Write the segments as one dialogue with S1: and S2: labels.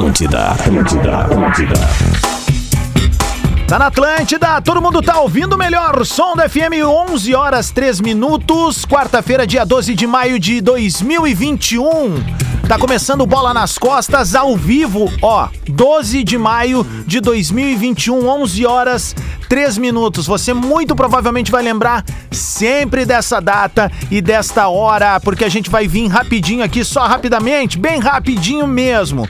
S1: Atlântida, Atlântida, Atlântida.
S2: Tá na Atlântida, todo mundo tá ouvindo o melhor som do FM, 11 horas 3 minutos, quarta-feira, dia 12 de maio de 2021. Tá começando Bola nas Costas ao vivo, ó, 12 de maio de 2021, 11 horas 3 minutos. Você muito provavelmente vai lembrar sempre dessa data e desta hora, porque a gente vai vir rapidinho aqui, só rapidamente, bem rapidinho mesmo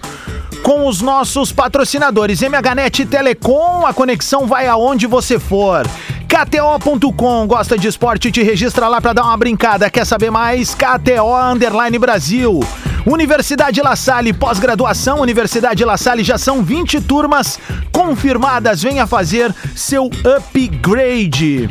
S2: com os nossos patrocinadores. MHNet Telecom, a conexão vai aonde você for. KTO.com, gosta de esporte, te registra lá para dar uma brincada. Quer saber mais? KTO Underline Brasil. Universidade La Salle, pós-graduação, Universidade La Salle, já são 20 turmas confirmadas. Venha fazer seu upgrade.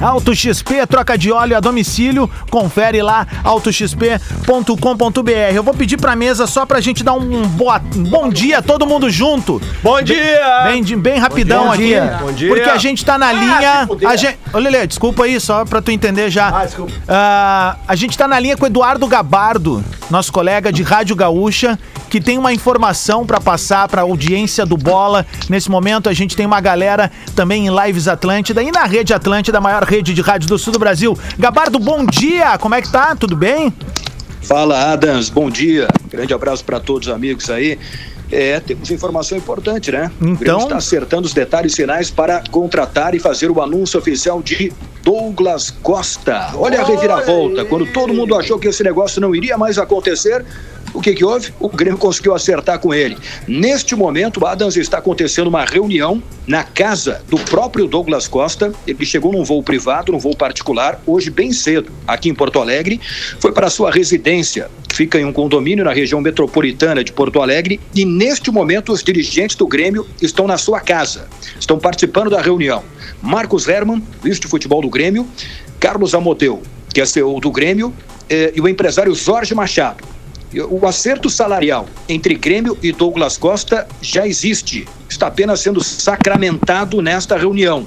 S2: Auto XP, troca de óleo a domicílio. Confere lá, autoxp.com.br. Eu vou pedir pra mesa só pra gente dar um, boa, um bom dia, todo mundo junto.
S3: Bom dia!
S2: Bem, bem, bem rapidão
S3: Bom
S2: aqui.
S3: dia. Bom dia.
S2: Porque a gente tá na
S3: Ah,
S2: linha.
S3: fuder.
S2: A gente, ô, Lelê, desculpa aí, só pra tu entender já.
S3: Ah, desculpa.
S2: Ah, a gente tá na linha com o Eduardo Gabardo, nosso colega de Rádio Gaúcha, que tem uma informação pra passar pra audiência do Bola. Nesse momento a gente tem uma galera também em Lives Atlântida e na Rede Atlântida, a maior rede de rádio do sul do Brasil. Gabardo, bom dia! Como é que tá? Tudo bem?
S4: Fala, Adams, bom dia. Grande abraço para todos os amigos aí. É, temos informação importante, né?
S2: Então-
S4: O Grêmio está acertando os detalhes finais para contratar e fazer o anúncio oficial de Douglas Costa. Olha a reviravolta. Quando todo mundo achou que esse negócio não iria mais acontecer, o que que houve? O Grêmio conseguiu acertar com ele. Neste momento, Adams está acontecendo uma reunião na casa do próprio Douglas Costa. Ele chegou num voo privado, num voo particular, hoje bem cedo, aqui em Porto Alegre. Foi para sua residência, que fica em um condomínio na região metropolitana de Porto Alegre. E neste momento, os dirigentes do Grêmio estão na sua casa, estão participando da reunião. Marcos Herman, vice de futebol do Grêmio, Carlos Amodeu, que é CEO do Grêmio, eh, e o empresário Jorge Machado. O acerto salarial entre Grêmio e Douglas Costa já existe, está apenas sendo sacramentado nesta reunião.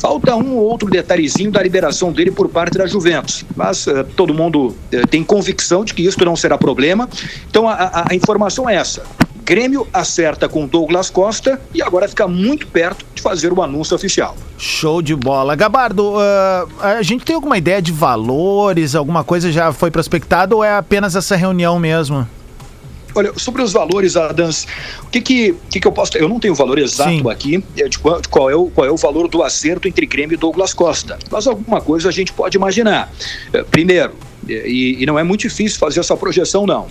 S4: Falta um ou outro detalhezinho da liberação dele por parte da Juventus, mas eh, todo mundo eh, tem convicção de que isso não será problema. Então a, a- a informação é essa: Grêmio acerta com Douglas Costa e agora fica muito perto de fazer o anúncio oficial.
S2: Show de bola. Gabardo, ah, a gente tem alguma ideia de valores? Alguma coisa já foi prospectada ou é apenas essa reunião mesmo?
S4: Olha, sobre os valores, Adams, o que que, que, que eu posso. Eu não tenho o valor exato
S2: Sim.
S4: aqui eh, de qual, de qual é o, qual é o valor do acerto entre Grêmio e Douglas Costa, mas alguma coisa a gente pode imaginar. Eh, Primeiro, eh, e, e não é muito difícil fazer essa projeção, não.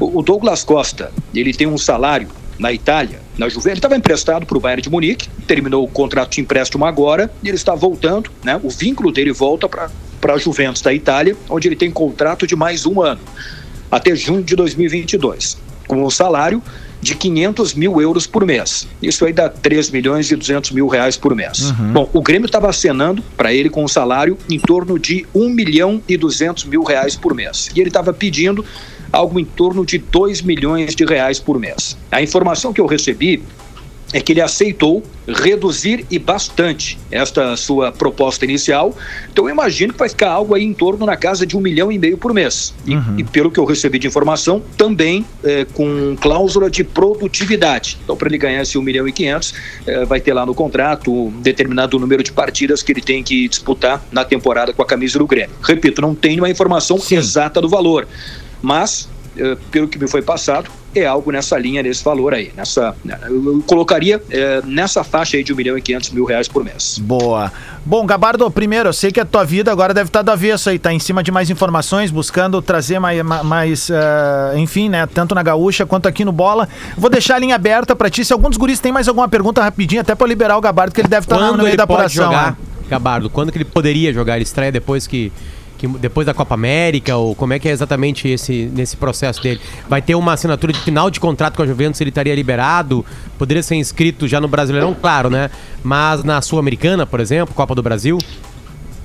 S4: O, o Douglas Costa, ele tem um salário na Itália, na Juventus, ele estava emprestado para o Bayern de Munique, terminou o contrato de empréstimo agora e ele está voltando, né? O vínculo dele volta para a Juventus da Itália, onde ele tem contrato de mais um ano até junho de 2022, com um salário de 500 mil euros por mês. Isso aí dá 3 milhões e 200 mil reais por mês. Bom, o Grêmio estava acenando para ele com um salário em torno de 1 milhão e 200 mil reais por mês. E ele estava pedindo algo em torno de 2 milhões de reais por mês. A informação que eu recebi é que ele aceitou reduzir e bastante esta sua proposta inicial. Então eu imagino que vai ficar algo aí em torno na casa de um milhão e meio por mês. E, e pelo que eu recebi de informação, também eh, com cláusula de produtividade. Então para ele ganhar esse um milhão e quinhentos, eh, vai ter lá no contrato um determinado número de partidas que ele tem que disputar na temporada com a camisa do Grêmio. Repito, não tenho a informação exata do valor, mas eh, pelo que me foi passado, é algo nessa linha, nesse valor aí. Nessa, eu eu colocaria eh, nessa faixa aí de 1 milhão e 500 mil reais por mês.
S2: Boa. Bom, Gabardo, primeiro, eu sei que a tua vida agora deve estar do avesso aí, tá em cima de mais informações, buscando trazer mais, mais eh, enfim, né, tanto na Gaúcha quanto aqui no Bola. Vou deixar a linha aberta pra ti, se algum dos guris tem mais alguma pergunta rapidinho, até pra liberar o Gabardo, que ele deve estar no
S5: Quando
S2: meio
S5: ele
S2: da
S5: pode
S2: apuração.
S5: jogar,
S2: né?
S5: Gabardo? Quando que ele poderia jogar? Ele estreia depois que, que depois da Copa América ou como é que é exatamente esse nesse processo dele? Vai ter uma assinatura de final de contrato com a Juventus, ele estaria liberado? Poderia ser inscrito já no Brasileirão, claro, né? Mas na Sul-Americana, por exemplo, Copa do Brasil?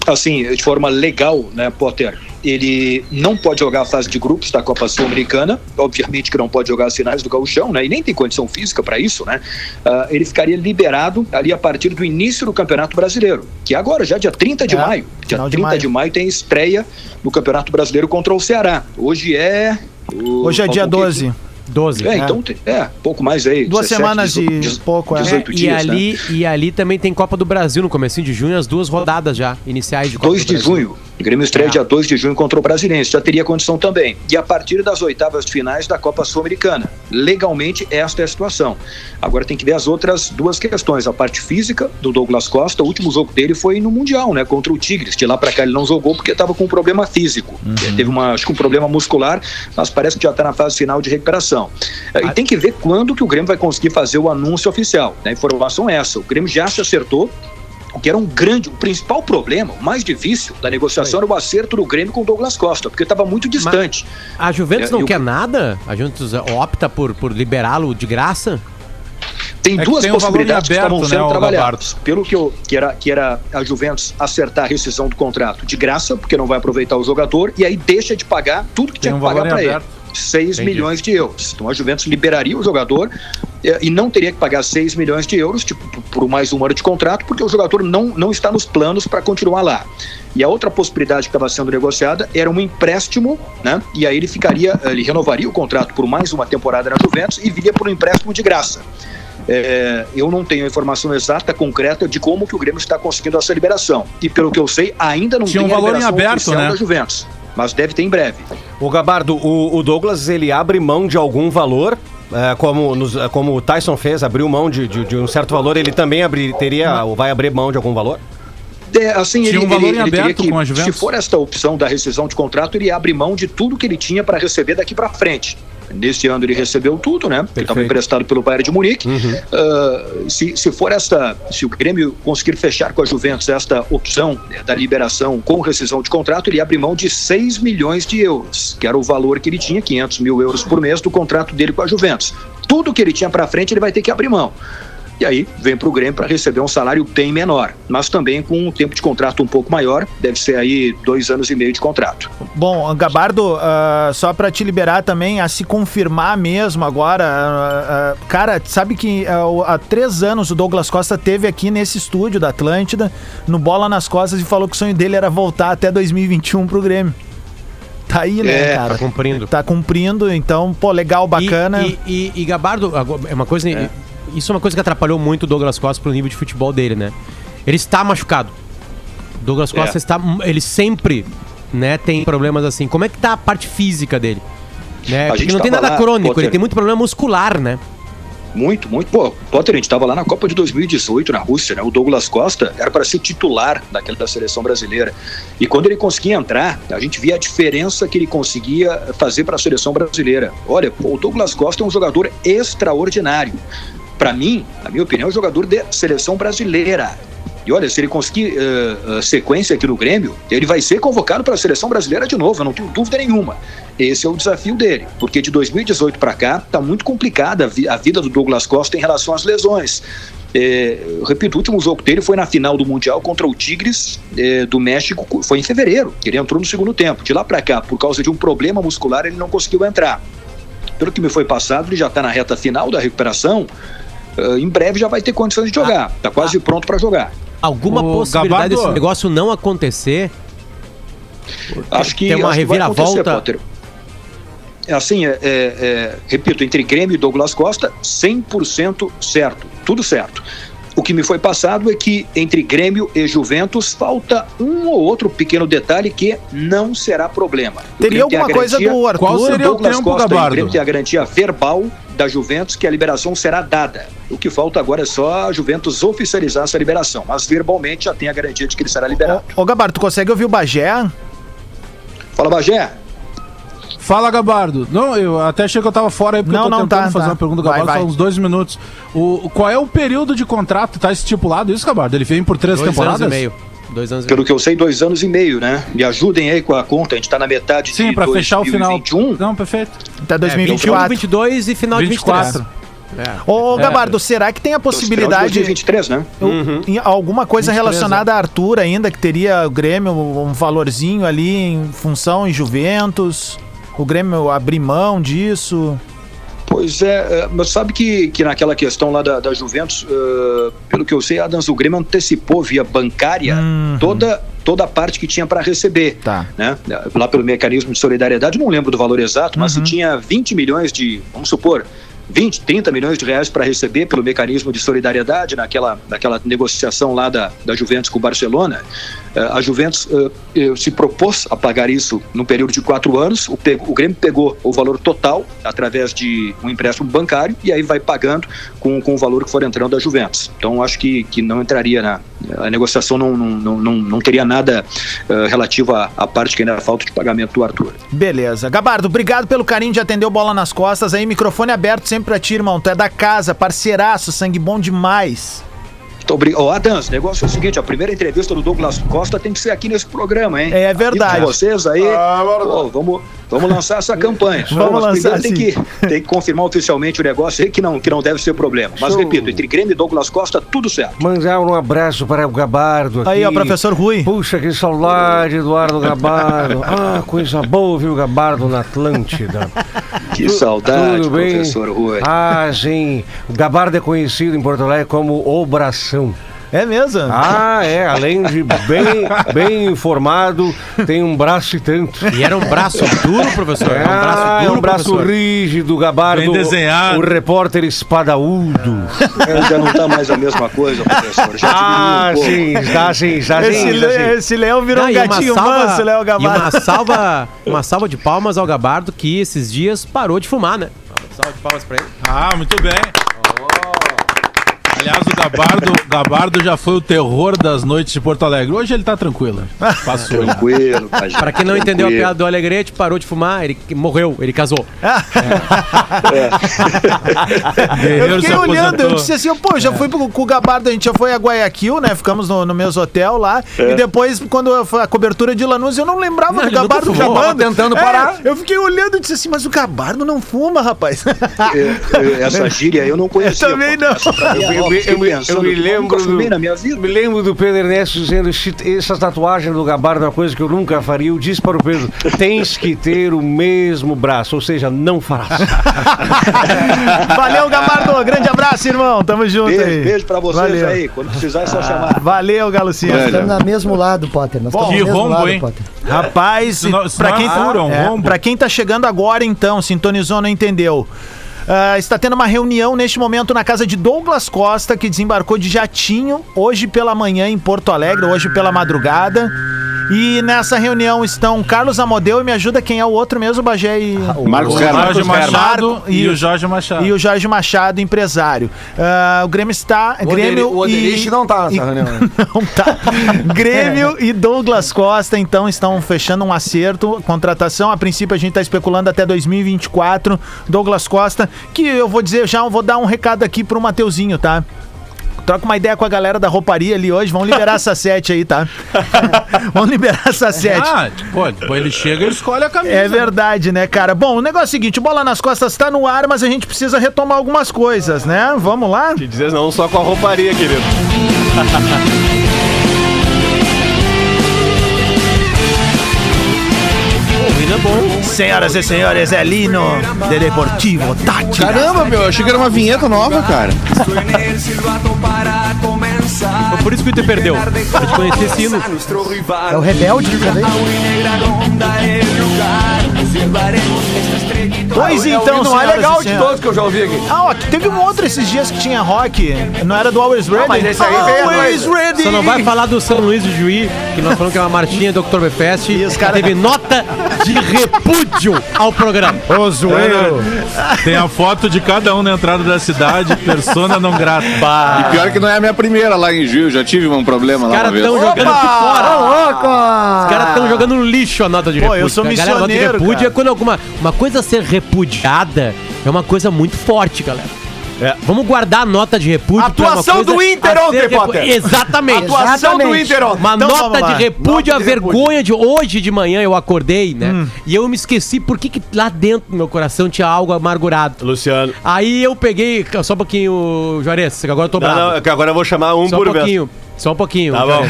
S4: Assim, de forma legal, né, Potter? Ele não pode jogar a fase de grupos da Copa Sul-Americana, obviamente que não pode jogar as finais do Gauchão, né? E nem tem condição física para isso, né? Ah, ele ficaria liberado ali a partir do início do Campeonato Brasileiro, que é agora, já dia 30 de
S2: É,
S4: maio. Dia
S2: final de
S4: 30
S2: maio.
S4: de maio tem estreia no Campeonato Brasileiro contra o Ceará. Hoje é. o-
S2: Hoje é dia
S4: falta um pouquinho.
S2: 12.
S5: 12.
S4: É, então, te- é, pouco mais aí.
S2: Duas semanas e pouco, é.
S4: 18
S5: e,
S4: dias, né?
S5: ali, e ali também tem Copa do Brasil no comecinho de junho, as duas rodadas já, iniciais de Copa
S4: 2
S5: do
S4: de
S5: Brasil.
S4: junho. O Grêmio estreia
S5: É.
S4: dia 2 de junho contra o Brasiliense. Já teria condição também. E a partir das oitavas finais da Copa Sul-Americana. Legalmente, esta é a situação. Agora tem que ver as outras duas questões. A parte física do Douglas Costa. O último jogo dele foi no Mundial, né? Contra o Tigres. De lá pra cá ele não jogou porque estava com um problema físico. Ele Teve uma, acho que um problema muscular, mas parece que já está na fase final de recuperação. Eh, E tem que ver quando que o Grêmio vai conseguir fazer o anúncio oficial. A informação é essa. O Grêmio já se acertou que era um grande, o principal problema, o mais difícil da negociação era o acerto do Grêmio com o Douglas Costa, porque estava muito distante.
S5: A Juventus
S4: É,
S5: não
S4: eu-
S5: quer nada? A Juventus opta por, por liberá-lo de graça?
S4: Tem
S3: É que
S4: duas
S3: tem um
S4: possibilidades que
S3: aberto,
S4: estavam
S3: né,
S4: sendo
S3: ô
S4: trabalhadas. Pelo que, eu, que, era, que era a Juventus acertar a rescisão do contrato de graça, porque não vai aproveitar o jogador, e aí deixa de pagar tudo que
S3: Tem
S4: tinha
S3: um
S4: que pagar para ele.
S3: Aberto.
S4: 6
S5: Entendi.
S4: milhões de euros. Então a Juventus liberaria o jogador eh, e não teria que pagar 6 milhões de euros tipo, por- mais um ano de contrato, porque o jogador não, não está nos planos para continuar lá. E a outra possibilidade que estava sendo negociada era um empréstimo, né? E aí ele ficaria, ele renovaria o contrato por mais uma temporada na Juventus e viria por um empréstimo de graça. É, eu não tenho a informação exata, concreta, de como que o Grêmio está conseguindo essa liberação. E pelo que eu sei, ainda não
S3: Tinha
S4: tem
S3: um valor em aberto, né?
S4: da Juventus. Mas deve ter em breve.
S6: O Gabardo, o, o Douglas, ele abre mão de algum valor, é, como, nos- é, como o Tyson fez, abriu mão de, de- de um certo valor, ele também abri, teria, ou vai abrir mão de algum valor?
S4: É, assim,
S3: Tinha
S4: ele,
S3: um valor
S4: ele-
S3: em
S4: ele teria
S3: aberto
S4: que,
S3: com a
S4: se for esta opção da rescisão de contrato, ele abre mão de tudo que ele tinha para receber daqui para frente. Neste ano ele recebeu tudo, né? Porque estava emprestado pelo Bayern de Munique.
S3: Uhum.
S4: Ah, se, se for esta, se o Grêmio conseguir fechar com a Juventus esta opção né, da liberação com rescisão de contrato, ele abre mão de 6 milhões de euros, que era o valor que ele tinha, 500 mil euros por mês do contrato dele com a Juventus. Tudo que ele tinha para frente ele vai ter que abrir mão. E aí vem para o Grêmio para receber um salário bem menor, mas também com um tempo de contrato um pouco maior, deve ser aí dois anos e meio de contrato.
S2: Bom, Gabardo, ah, só pra te liberar também, a se confirmar mesmo agora, ah, ah, cara, sabe que o- há três anos o Douglas Costa teve aqui nesse estúdio da Atlântida, no Bola nas Costas, e falou que o sonho dele era voltar até 2021 pro Grêmio. Tá aí, né,
S4: É,
S2: cara?
S5: tá cumprindo.
S2: Tá cumprindo, então, pô, legal, bacana.
S5: E, e, e, e Gabardo, é uma coisa. Isso é uma coisa que atrapalhou muito o Douglas Costa pro nível de futebol dele, né? Ele está machucado. Douglas Costa
S4: É.
S5: está. Ele sempre né, tem problemas assim. Como é que tá a parte física dele? Né? Porque
S4: gente
S5: não tem nada
S4: lá,
S5: crônico,
S4: Potter.
S5: ele tem muito problema muscular, né?
S4: Muito, muito. Pô, Potter, a gente estava lá na Copa de 2018 na Rússia, né? O Douglas Costa era para ser titular daquela da seleção brasileira. E quando ele conseguia entrar, a gente via a diferença que ele conseguia fazer para a seleção brasileira. Olha, o Douglas Costa é um jogador extraordinário. Para mim, na minha opinião, é um jogador de seleção brasileira. E olha, se ele conseguir eh, sequência aqui no Grêmio, ele vai ser convocado para a seleção brasileira de novo, eu não tenho dúvida nenhuma. Esse é o desafio dele, porque de 2018 para cá está muito complicada a, vi- a vida do Douglas Costa em relação às lesões. É, repito, o último jogo dele foi na final do Mundial contra o Tigres é, do México, foi em fevereiro. Ele entrou no segundo tempo. De lá para cá, por causa de um problema muscular, ele não conseguiu entrar. Pelo que me foi passado, ele já está na reta final da recuperação. Eh, em breve já vai ter condições de jogar. Está quase pronto para jogar.
S5: Alguma
S3: Ô,
S5: possibilidade
S3: Gabardo.
S5: desse negócio não acontecer?
S4: Acho que,
S5: Tem uma
S4: acho que vai acontecer,
S5: reviravolta?
S4: Potter. Assim, é, é, é, repito, entre Grêmio e Douglas Costa, 100% certo, tudo certo. O que me foi passado é que entre Grêmio e Juventus falta um ou outro pequeno detalhe que não será problema. O
S2: Teria
S4: tem
S2: alguma coisa do Arthur?
S3: Qual seria o
S4: Douglas
S3: tempo,
S4: Costa e o
S3: Gabardo?
S4: Grêmio tem a garantia verbal da Juventus que a liberação será dada. O que falta agora é só a Juventus oficializar essa liberação, mas verbalmente já tem a garantia de que ele será liberado.
S2: Ô, ô Gabardo, tu consegue ouvir o Bagé?
S4: Fala, Bagé.
S3: Fala, Gabardo. Não, eu até achei que eu tava fora aí porque
S2: Não,
S3: eu tô
S2: não,
S3: tentando
S2: tá,
S3: fazer
S2: tá.
S3: uma pergunta do
S2: Vai,
S3: Gabardo
S2: vai.
S3: faz uns dois minutos. O, qual é o período de contrato? Tá estipulado isso, Gabardo? Ele vem por três
S5: Dois
S3: temporadas?
S5: anos e meio. Dois anos e
S4: Pelo
S5: meio.
S4: que eu sei, dois anos e meio, né? Me ajudem aí com a conta, a gente tá na metade
S3: Sim,
S4: de
S3: pra fechar o final.
S4: 2021.
S3: Não, perfeito.
S2: Até
S5: É,
S2: 2024.
S5: 22 e final de
S3: 24.
S5: 23.
S2: Ô,
S3: É.
S2: Gabardo, será que tem a
S4: Então, final de
S2: possibilidade...
S4: 2023, né?
S2: Em alguma coisa
S3: 23,
S2: relacionada a Arthur ainda, que teria o Grêmio um valorzinho ali em função em Juventus, o Grêmio abrir mão disso.
S4: Pois é, é, mas sabe que, que naquela questão lá da, da Juventus, eh, pelo que eu sei, Adams, o Grêmio antecipou via bancária
S2: Uhum.
S4: toda toda a parte que tinha para receber.
S2: Tá.
S4: Né? Lá pelo mecanismo de solidariedade, não lembro do valor exato, mas se tinha 20 milhões de, vamos supor, 20, 30 milhões de reais para receber pelo mecanismo de solidariedade naquela, naquela negociação lá da, da Juventus com o Barcelona. Eh, a Juventus eh, eh, se propôs a pagar isso num período de quatro anos. O, Grêmio pegou o valor total através de um empréstimo bancário e aí vai pagando com, o valor que for entrando da Juventus. Então acho que, que não entraria na. A negociação não, não, não, não, teria nada relativo à, à parte que ainda falta de pagamento do Arthur.
S2: Beleza. Gabardo, obrigado pelo carinho de atender o Bola nas Costas aí. Microfone aberto sempre pra ti, irmão. Tu é da casa, parceiraço, sangue bom demais.
S4: Obrigado. Ó, Adams, o negócio é o seguinte: a primeira entrevista do Douglas Costa tem que ser aqui nesse programa, hein?
S2: É verdade.
S4: E com vocês aí, pô, vamos, vamos lançar essa campanha.
S2: Vamos
S4: Mas
S2: lançar,
S4: primeiro tem que, tem que confirmar oficialmente o negócio aí, que não, que não deve ser problema. Mas
S6: Show.
S4: repito, entre Grêmio e Douglas Costa, tudo certo.
S6: Mandar um abraço para o Gabardo aqui.
S2: Aí, ó, professor Rui.
S6: Puxa, que saudade, Eduardo Gabardo. Ah, coisa boa, viu, Gabardo, na Atlântida.
S4: Que saudade,
S6: Tudo bem?
S4: professor Rui.
S6: Ah, sim. O Gabardo é conhecido em Porto Alegre como O
S2: É mesmo?
S6: Ah, é. Além de bem, bem informado, tem um braço e tanto.
S5: E era um braço duro, professor? Era um braço
S6: Ah,
S5: duro,
S6: é um braço
S5: professor?
S6: rígido, Gabardo.
S7: Bem desenhado.
S6: O repórter espadaúdo.
S4: Já não tá mais a mesma coisa, professor. Já
S6: Ah,
S4: um
S6: sim, está sim, está sim.
S2: Esse,
S6: está
S2: Le-
S6: sim.
S2: esse leão virou
S5: Não,
S2: um
S5: e
S2: gatinho
S5: salva-
S2: manso, Léo
S5: E
S2: Gabardo.
S5: uma salva, uma salva de palmas ao Gabardo que esses dias parou de fumar, né? Uma salva de palmas pra ele.
S7: Ah, muito bem. Aliás, o Gabardo, Gabardo já foi o terror das noites de Porto Alegre. Hoje ele tá tranquilo. Passou.
S4: Tranquilo, Pajé,
S5: Pra quem não entendeu a
S4: tranquilo.
S5: piada do Alegrete, parou de fumar, ele morreu, ele casou.
S2: Eu
S7: Guerreiro
S2: fiquei
S7: se
S2: olhando, eu disse assim, pô, já fui pro, com o Gabardo, a gente já foi a Guayaquil, né? Ficamos no, no mesmo hotel lá. E depois, quando foi a cobertura de Lanús, eu não lembrava
S5: Não,
S2: do Gabardo
S6: tava tentando parar.
S2: É, eu fiquei olhando e disse assim, mas o Gabardo não fuma, rapaz.
S4: É, é, Essa gíria eu não conhecia.
S2: Eu também
S4: pô.
S2: não.
S4: Essa mim é
S6: Eu, me- eu eu lembro do,
S4: na minha vida.
S6: me lembro do Pedro Ernesto dizendo "Se- essa tatuagem do Gabardo é uma coisa que eu nunca faria. Eu disse para o Pedro, tens que ter o mesmo braço, ou seja, não farás.
S2: Valeu, Gabardo. Grande abraço, irmão. Tamo junto aí.
S4: Beijo, beijo pra vocês
S2: Valeu.
S4: aí. Quando precisar é só chamar.
S2: Valeu, Galucinha.
S8: Nós estamos no mesmo lado, Potter. Nós estamos
S7: que
S8: no mesmo
S7: rombo,
S8: lado,
S7: hein?
S8: Potter.
S2: Rapaz,
S7: Se não- se
S2: pra
S7: não
S2: quem,
S7: um
S2: é, pra quem tá chegando agora, então, sintonizou, não entendeu. Ah, está tendo uma reunião neste momento na casa de Douglas Costa, que desembarcou de jatinho hoje pela manhã em Porto Alegre, hoje pela madrugada. E nessa reunião estão Carlos Amodeu e me ajuda quem é o outro mesmo, Bagé e,
S1: Marcos
S7: O
S1: Herman.
S7: Jorge Machado
S2: Marco-
S7: e
S2: e-
S7: o Jorge Machado.
S2: e o Jorge Machado, empresário. Ah, o Grêmio está. Grêmio
S9: o Oderich
S2: e,
S9: não tá nessa
S2: e-
S9: reunião.
S2: não tá. Grêmio e Douglas Costa, então, estão fechando um acerto. Contratação, a princípio, a gente está especulando até 2024. Douglas Costa, que eu vou dizer já, eu vou dar um recado aqui pro Mateuzinho, tá? Troca uma ideia com a galera da rouparia ali hoje. Vamos liberar essa sete aí, tá? Vamos liberar essa sete.
S7: Ah, pô, depois ele chega e escolhe a camisa.
S2: É verdade, né, cara? Bom, o negócio é o seguinte: o bola nas costas tá no ar, mas a gente precisa retomar algumas coisas, né? Vamos lá?
S6: Que dizer não só com a rouparia, querido.
S2: Senhoras e senhores, é Lino de Deportivo Tati.
S9: Caramba, meu, eu achei que era uma vinheta nova, cara.
S5: Foi por isso que o Inter perdeu. Pra gente conhecer esse hino.
S8: É o rebelde que também.
S2: Pois então,
S9: Não é legal de todos que eu já ouvi aqui.
S2: Ah, ó, teve um outro esses dias que tinha rock. Não era do Always Ready?
S9: mas esse aí veio
S2: Always. Ready.
S5: Só não vai falar do São Luís do Juí, que nós falamos que é uma marchinha do Oktoberfest.
S2: E os cara-
S5: Teve nota de repúdio ao programa.
S6: Ô, zoeiro.
S7: Tem a foto de cada um na entrada da cidade, persona não grata.
S1: E pior que não é a minha primeira lá em Gil, já tive um problema
S5: Os
S1: lá uma
S5: caras
S1: vez.
S5: estão jogando fora.
S8: Louco!
S5: Os caras estão jogando lixo a nota de
S2: Pô,
S5: repúdio.
S2: eu sou
S5: galera, a nota de repúdio
S2: cara.
S5: é quando alguma uma coisa ser repudiada é uma coisa muito forte, galera. Vamos guardar a nota de repúdio. é uma
S9: Atuação
S5: coisa
S9: do Inter ontem,
S5: repu-
S9: Potter.
S5: Exatamente.
S9: Atuação do Inter ontem.
S5: Uma
S2: Então
S5: nota de repúdio,
S9: Nota
S5: a
S9: de repúdio.
S5: vergonha de hoje de manhã eu acordei, né?
S2: Hum.
S5: E eu me esqueci por que, que lá dentro do meu coração tinha algo amargurado.
S6: Luciano.
S5: Aí eu peguei, só um pouquinho, Juarez, que agora eu tô
S6: Não,
S5: bravo.
S6: não, é que agora eu vou chamar um
S5: Só um
S6: por vez.
S5: pouquinho, só um pouquinho.
S6: Tá bom.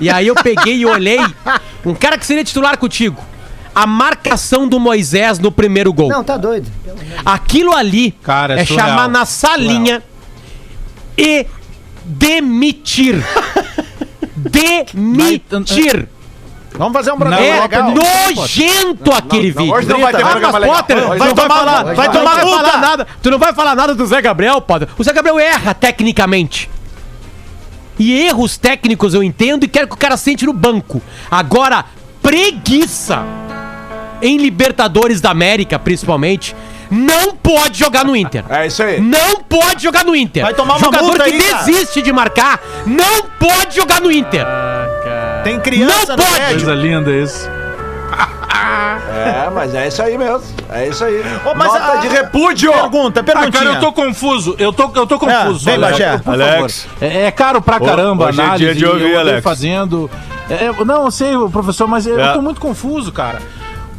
S5: E aí eu peguei e olhei um cara que seria titular contigo. A marcação do Moisés no primeiro gol.
S8: Não, tá doido.
S5: Aquilo ali
S7: Cara, é
S5: é
S7: surreal.
S5: chamar na salinha e demitir. demitir.
S2: Vamos fazer um programa
S5: É
S2: legal.
S5: nojento aquele vídeo.
S9: hoje não vai ter
S5: Ah,
S9: programa legal.
S5: Potter,
S2: vai
S5: não
S2: tomar-
S5: falar,
S2: vai
S5: vai
S2: tomar multa.
S5: nada. Tu não vai falar nada do Zé Gabriel, Potter. O Zé Gabriel erra tecnicamente. E erros técnicos eu entendo e quero que o cara sente no banco. Agora, preguiça em Libertadores da América, principalmente, não pode jogar no Inter.
S9: É isso aí.
S5: Não pode jogar no Inter.
S2: Vai tomar uma
S5: Jogador
S2: multa
S5: que
S2: aí, cara.
S5: desiste de marcar não pode jogar no Inter.
S2: Tem criança
S5: Não
S2: no
S5: pode.
S7: Coisa linda isso.
S9: É, mas é isso aí mesmo. É isso aí.
S2: Ô, mas
S9: Nota
S2: a-
S9: de repúdio.
S2: Pergunta,
S7: Ah,
S2: perguntinha.
S7: cara, eu tô confuso. Eu tô, eu tô confuso.
S2: É, vem,
S7: Alex,
S2: Bagé.
S7: por
S9: Alex.
S7: favor. É, é caro pra caramba a
S9: hoje é
S7: análise.
S9: dia de ouvir,
S7: eu
S9: Alex.
S7: fazendo. É, é, não, eu sei, professor, mas eu
S9: É.
S7: tô muito confuso, cara.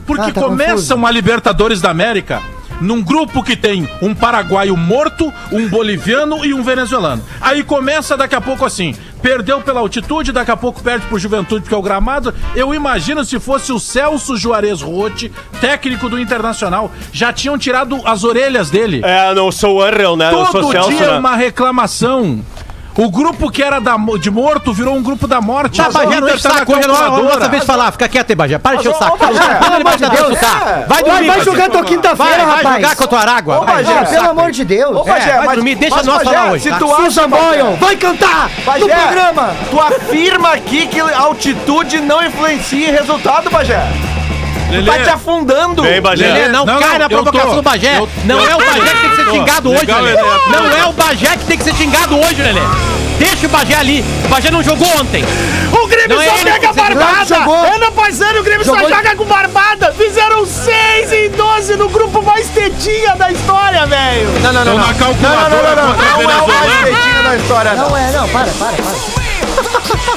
S7: Porque
S8: Ah, tá
S7: começa
S8: confuso.
S7: uma Libertadores da América num grupo que tem um paraguaio morto, um boliviano e um venezuelano. Aí começa daqui a pouco assim, perdeu pela altitude, daqui a pouco perde pro Juventude porque é o gramado. Eu imagino se fosse o Celso Juarez Rotti, técnico do Internacional, já tinham tirado as orelhas dele.
S6: É, não sou o Unreal, né? eu sou
S7: Todo
S6: o Celso,
S7: dia
S6: né?
S7: uma reclamação. O grupo que era da, de morto virou um grupo da morte.
S5: Tá, Bagé, não enche o saco hoje, não. Vamos
S7: calculadora.
S5: saber de falar. Fica quieto aí, Bagé. Para de encher o saco. Manda ele embora,
S8: Deus.
S5: tá? Vai dormir.
S8: vai jogar tua quinta-feira,
S5: Vai, vai
S8: rapaz.
S5: jogar o Aragua.
S9: Ô,
S5: Vai,
S9: Bagé,
S8: pelo amor de Deus.
S9: Ô, Bagé,
S5: É, vai
S9: mas-
S5: dormir, deixa nós falar hoje,
S9: Se
S5: tá?
S8: Susan Boyle, vai cantar
S9: Bagé,
S8: no programa.
S9: tu afirma aqui que altitude não influencia em resultado, Bagé.
S7: Lelê,
S9: tá te afundando.
S6: Vem, Bagé.
S5: Lelê, não,
S7: Não,
S5: cai
S7: não,
S5: na provocação do Bagé.
S7: eu-
S5: não
S7: eu
S5: é o Bagé que tem que ser xingado hoje,
S7: Legal,
S5: Lelê. Não é o Bagé que tem que ser xingado hoje, Lelê. Deixa o Bagé ali. O Bagé não jogou ontem.
S2: O Grêmio
S5: Não é
S2: só
S5: ele
S2: pega barbada!
S8: Jogou.
S2: Ano passado o Grêmio só
S8: Jogou.
S2: joga com barbada! Fizeram 6 em 12 no grupo mais tetinha da história, velho!
S5: Não, não,
S7: Tô na calculadora contra o
S9: Não é o mais feitinho da história, não.
S8: Não é, não, para, para, para.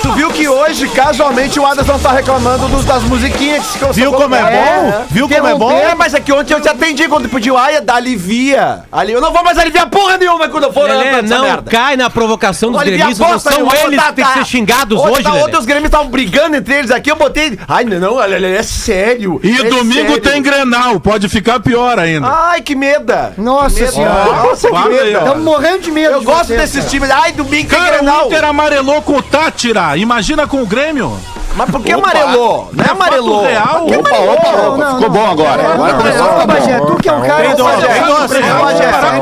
S9: Tu viu que hoje, casualmente, o Anderson tá reclamando dos, das musiquinhas que ficam
S2: Viu como é bom? Viu como é bom?
S9: É, mas é que ontem eu te atendi quando tu pediu, ai, da alivia. Ali, eu não vou mais aliviar porra nenhuma quando eu for
S5: Lelê, não
S9: merda.
S5: cai na provocação dos
S9: Não
S5: gremistas. Não são eles que têm que ser xingados hoje,
S9: tá-. Ontem os gremistas estavam brigando entre eles aqui, eu botei... Ai, não, olha, olha, é sério.
S7: E
S9: é
S7: domingo
S9: sério.
S7: tem Grenal, pode ficar pior ainda.
S9: Ai, que meda.
S8: Nossa
S9: Medo.
S8: senhora.
S9: Nossa, que meda.
S8: Estamos morrendo de medo
S9: Eu
S8: de
S9: gosto
S8: vocês,
S9: desses
S8: cara.
S9: times. Ai, domingo tem
S7: Cara,
S9: Grenal.
S7: o Inter amarelou com o Tátira. Imagina com o Grêmio.
S9: Mas por que
S7: Opa.
S9: amarelou? Não é
S7: É
S9: amarelou.
S7: real.
S1: Opa,
S9: amarelou?
S1: opa,
S8: Não,
S1: opa.
S8: não,
S1: Ficou
S8: não.
S1: bom agora. Agora começou a
S8: Ô,
S1: ficar
S8: Bagé,
S1: bom.
S8: tu que é um cara...
S9: Tem Bagé,
S8: Bagé,
S9: tem
S8: nossa,
S9: Bagé,
S8: Bagé,
S9: Bagé.
S7: parar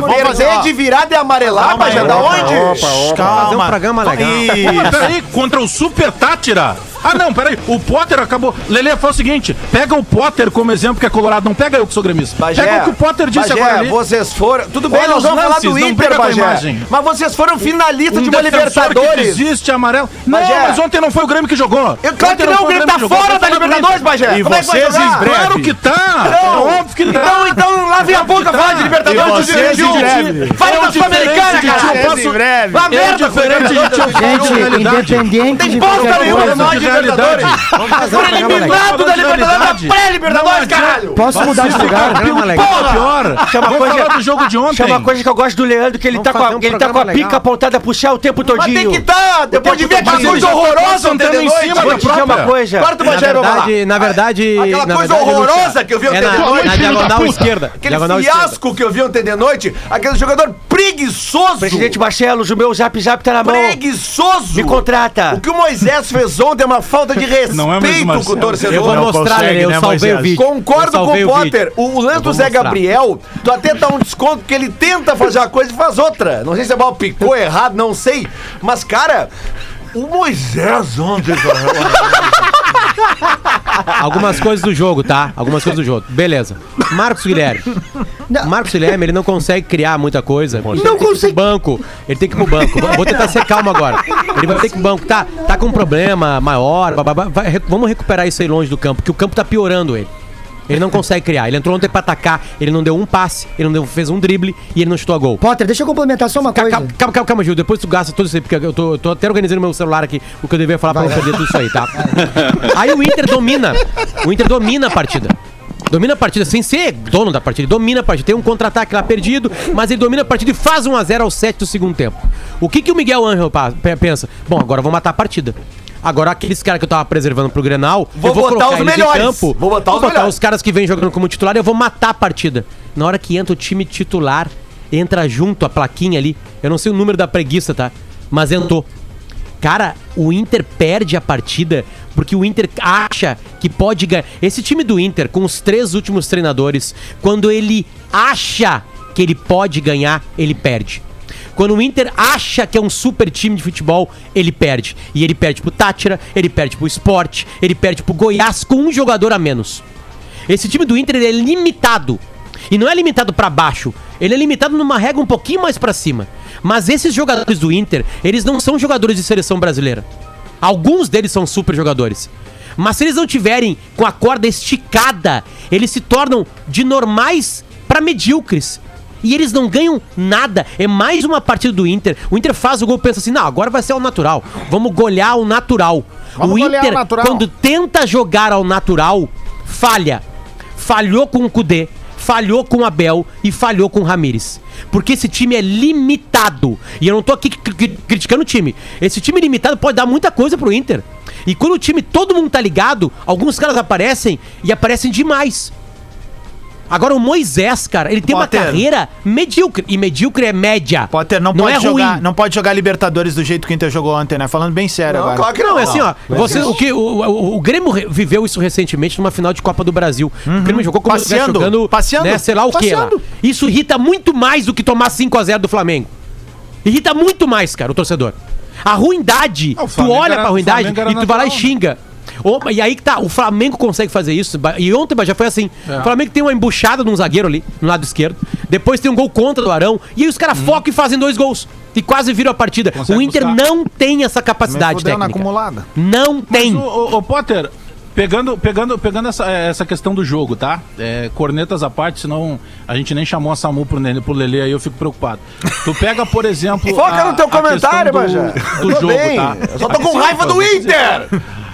S2: vamos fazer,
S9: de virada é amarelar,
S2: aí,
S9: da
S2: opa,
S9: onde?
S2: Calma.
S5: Fazer um programa legal.
S7: Peraí, contra o Super Tátira. Ah, não, peraí. O Potter acabou. Lele, faz o seguinte: pega o Potter como exemplo, que é colorado. Não pega eu que sou gremista.
S9: Bagé,
S7: pega o que o Potter disse
S9: Bagé,
S7: agora ali.
S9: vocês foram... Tudo bem,
S7: Olha
S9: nós
S7: os
S9: vamos falar do Inter,
S7: briga com a
S9: Bagé.
S7: imagem.
S9: Mas vocês foram finalistas
S7: Um
S9: de uma
S7: defensor que
S9: Libertadores.
S7: desiste amarelo.
S9: Bagé.
S7: Não, mas ontem não foi o Grêmio que jogou.
S9: Eu, claro
S7: Ontem
S9: que não, o Grêmio
S7: que
S9: tá
S7: jogou.
S9: fora da Libertadores. Bagé.
S2: E
S9: Como é que vai
S2: vocês,
S9: jogar?
S2: em breve.
S7: Claro que tá.
S9: Não.
S7: É óbvio que tá.
S9: Então, então, lá vem a boca falar de Libertadores
S2: E
S9: do
S2: breve.
S9: Fala
S7: Eu
S9: da Sul-Americana, cara. Vá
S7: É
S9: merda,
S8: Gente, independente de
S9: De Libertadores.
S5: Um
S9: eliminados da Libertadores, da pré-Libertadores, caralho.
S8: Posso mudar de lugar?
S7: Pior.
S6: Chama coisa-
S7: do jogo de ontem.
S6: Chama uma coisa que eu gosto do Leandro, que ele tá com a, ele tá com a pica apontada pro céu o tempo
S9: Mas
S6: todinho.
S9: tem que estar, depois de ver aquela
S7: Mas
S9: coisa
S7: tá
S9: horrorosa ontem de noite.
S6: Vou te dizer uma coisa.
S9: Agora tu
S5: Na verdade, na verdade.
S9: Aquela coisa horrorosa que eu vi ontem
S5: é
S9: de
S5: na,
S9: noite,
S5: na diagonal esquerda.
S9: Aquele fiasco que eu vi ontem de noite, aquele jogador preguiçoso.
S6: Presidente Barcelos, o meu zap zap tá na mão.
S9: Preguiçoso.
S6: Me contrata.
S9: O que o Moisés fez ontem é uma falta de
S7: Não é o mesmo
S9: respeito com o torcedor.
S5: Eu vou
S2: Não
S5: mostrar,
S2: consegue,
S5: Lelê, eu
S2: né,
S5: salvei o vídeo.
S9: Concordo com o Potter. O
S5: Eu
S9: lance do Zé
S5: mostrar.
S9: Gabriel, tu até dá um desconto porque ele tenta fazer uma coisa e faz outra. Não sei se a bola picou errado, não sei. Mas, cara, o Moisés ontem,
S5: Algumas coisas do jogo, tá? Algumas coisas do jogo. Beleza. Marcos Guilherme.
S8: Não.
S5: Marcos Guilherme, ele não consegue criar muita coisa. Ele
S8: Não
S5: que
S8: consegue.
S5: banco. Ele tem que ir pro banco. Vou tentar ser calmo agora. Ele vai ter que ir pro banco. Tá, tá com um problema maior. bababá. Vai- vamos recuperar isso aí longe do campo, porque o campo tá piorando ele. Ele não consegue criar. Ele entrou ontem pra atacar. Ele não deu um passe. Ele não deu, fez um drible e ele não chutou a gol.
S8: Potter, deixa eu complementar só uma
S5: Calma,
S8: coisa.
S5: calma, calma, calma, Gil. Depois tu gasta tudo isso aí, porque eu tô, eu tô até organizando meu celular aqui, o que eu deveria falar pra não perder tudo isso aí, tá? Aí o Inter domina. O Inter domina a partida. Domina a partida sem ser dono da partida. Ele domina a partida. Tem um contra-ataque lá perdido, mas ele domina a partida e faz 1x0 ao 7 do segundo tempo. O que, que o Miguel Angel pensa? Bom, agora eu vou matar a partida. Agora, aqueles caras que eu tava preservando pro Grenal,
S9: Vou
S5: eu vou
S9: botar os melhores.
S5: campo.
S9: Vou botar os melhores.
S5: os caras que vêm jogando como titular, eu vou matar a partida. Na hora que entra o time titular, entra junto a plaquinha ali. Eu não sei o número da preguiça, tá? Mas entrou. Cara, o Inter perde a partida Porque o Inter acha que pode ganhar. Esse time do Inter, com os três últimos treinadores, quando ele acha que ele pode ganhar, ele perde. Quando o Inter acha que é um super time de futebol, ele perde. E ele perde pro Tátira, ele perde pro Sport, ele perde pro Goiás com um jogador a menos. Esse time do Inter é limitado. E não é limitado pra baixo, ele é limitado numa regra um pouquinho mais pra cima. Mas esses jogadores do Inter, eles não são jogadores de seleção brasileira. Alguns deles são super jogadores. Mas se eles não tiverem com a corda esticada, eles se tornam de normais pra medíocres. E eles não ganham nada. É mais uma partida do Inter. O Inter faz o gol e pensa assim: não, agora vai ser ao natural. Vamos golear o natural.
S2: Vamos
S5: o Inter,
S2: o natural.
S5: quando tenta jogar ao natural, falha. Falhou com o Kudê, falhou com o Abel e falhou com o Ramires. Porque esse time é limitado. E eu não tô aqui cri- cri- criticando o time. Esse time limitado pode dar muita coisa pro Inter. E quando o time, todo mundo tá ligado, alguns caras aparecem e aparecem demais. Agora o Moisés, cara, ele tem uma
S2: Potter.
S5: carreira medíocre. E medíocre é média.
S2: Potter, não,
S5: não
S2: pode
S5: é
S2: jogar,
S5: ruim.
S2: não pode jogar Libertadores do jeito que o Inter jogou ontem, né? Falando bem sério
S9: Não,
S2: agora.
S9: claro que
S5: Não,
S9: não.
S5: é assim, ó. Você, o, que, o, o, o Grêmio viveu isso recentemente numa final de Copa do Brasil. O Grêmio jogou como
S2: Passeando,
S5: jogando,
S2: passeando,
S5: né, sei lá o quê. Isso irrita muito mais do que tomar 5x0 do Flamengo. Irrita muito mais, cara, o torcedor. A ruindade,
S7: Ah, o
S5: tu olha
S7: era-
S5: pra
S7: o
S5: ruindade e tu vai lá e
S7: né?
S5: xinga. Ô, e aí que tá, o Flamengo consegue fazer isso. E ontem já foi assim.
S7: É.
S5: O Flamengo tem uma embuchada de um zagueiro ali, no lado esquerdo. Depois tem um gol contra do Arão. E aí os caras focam e fazem dois gols. E quase viram a partida.
S7: Hum. Consegue
S5: o Inter
S7: buscar.
S5: não tem essa capacidade
S2: fudeu na
S5: técnica.
S2: acumulada.
S5: Não tem.
S7: Mas, ô, ô, ô, Potter, pegando, pegando, pegando essa, essa questão do jogo, tá? É, cornetas à parte, senão a gente nem chamou a Samu pro, Nenê, pro Lelê aí, eu fico preocupado. Tu pega, por exemplo.
S9: Foca
S7: a-
S9: no teu comentário,
S7: do,
S9: Bajé.
S7: do
S9: Tô
S7: jogo,
S9: bem.
S7: tá?
S9: Eu só tô com raiva do Inter!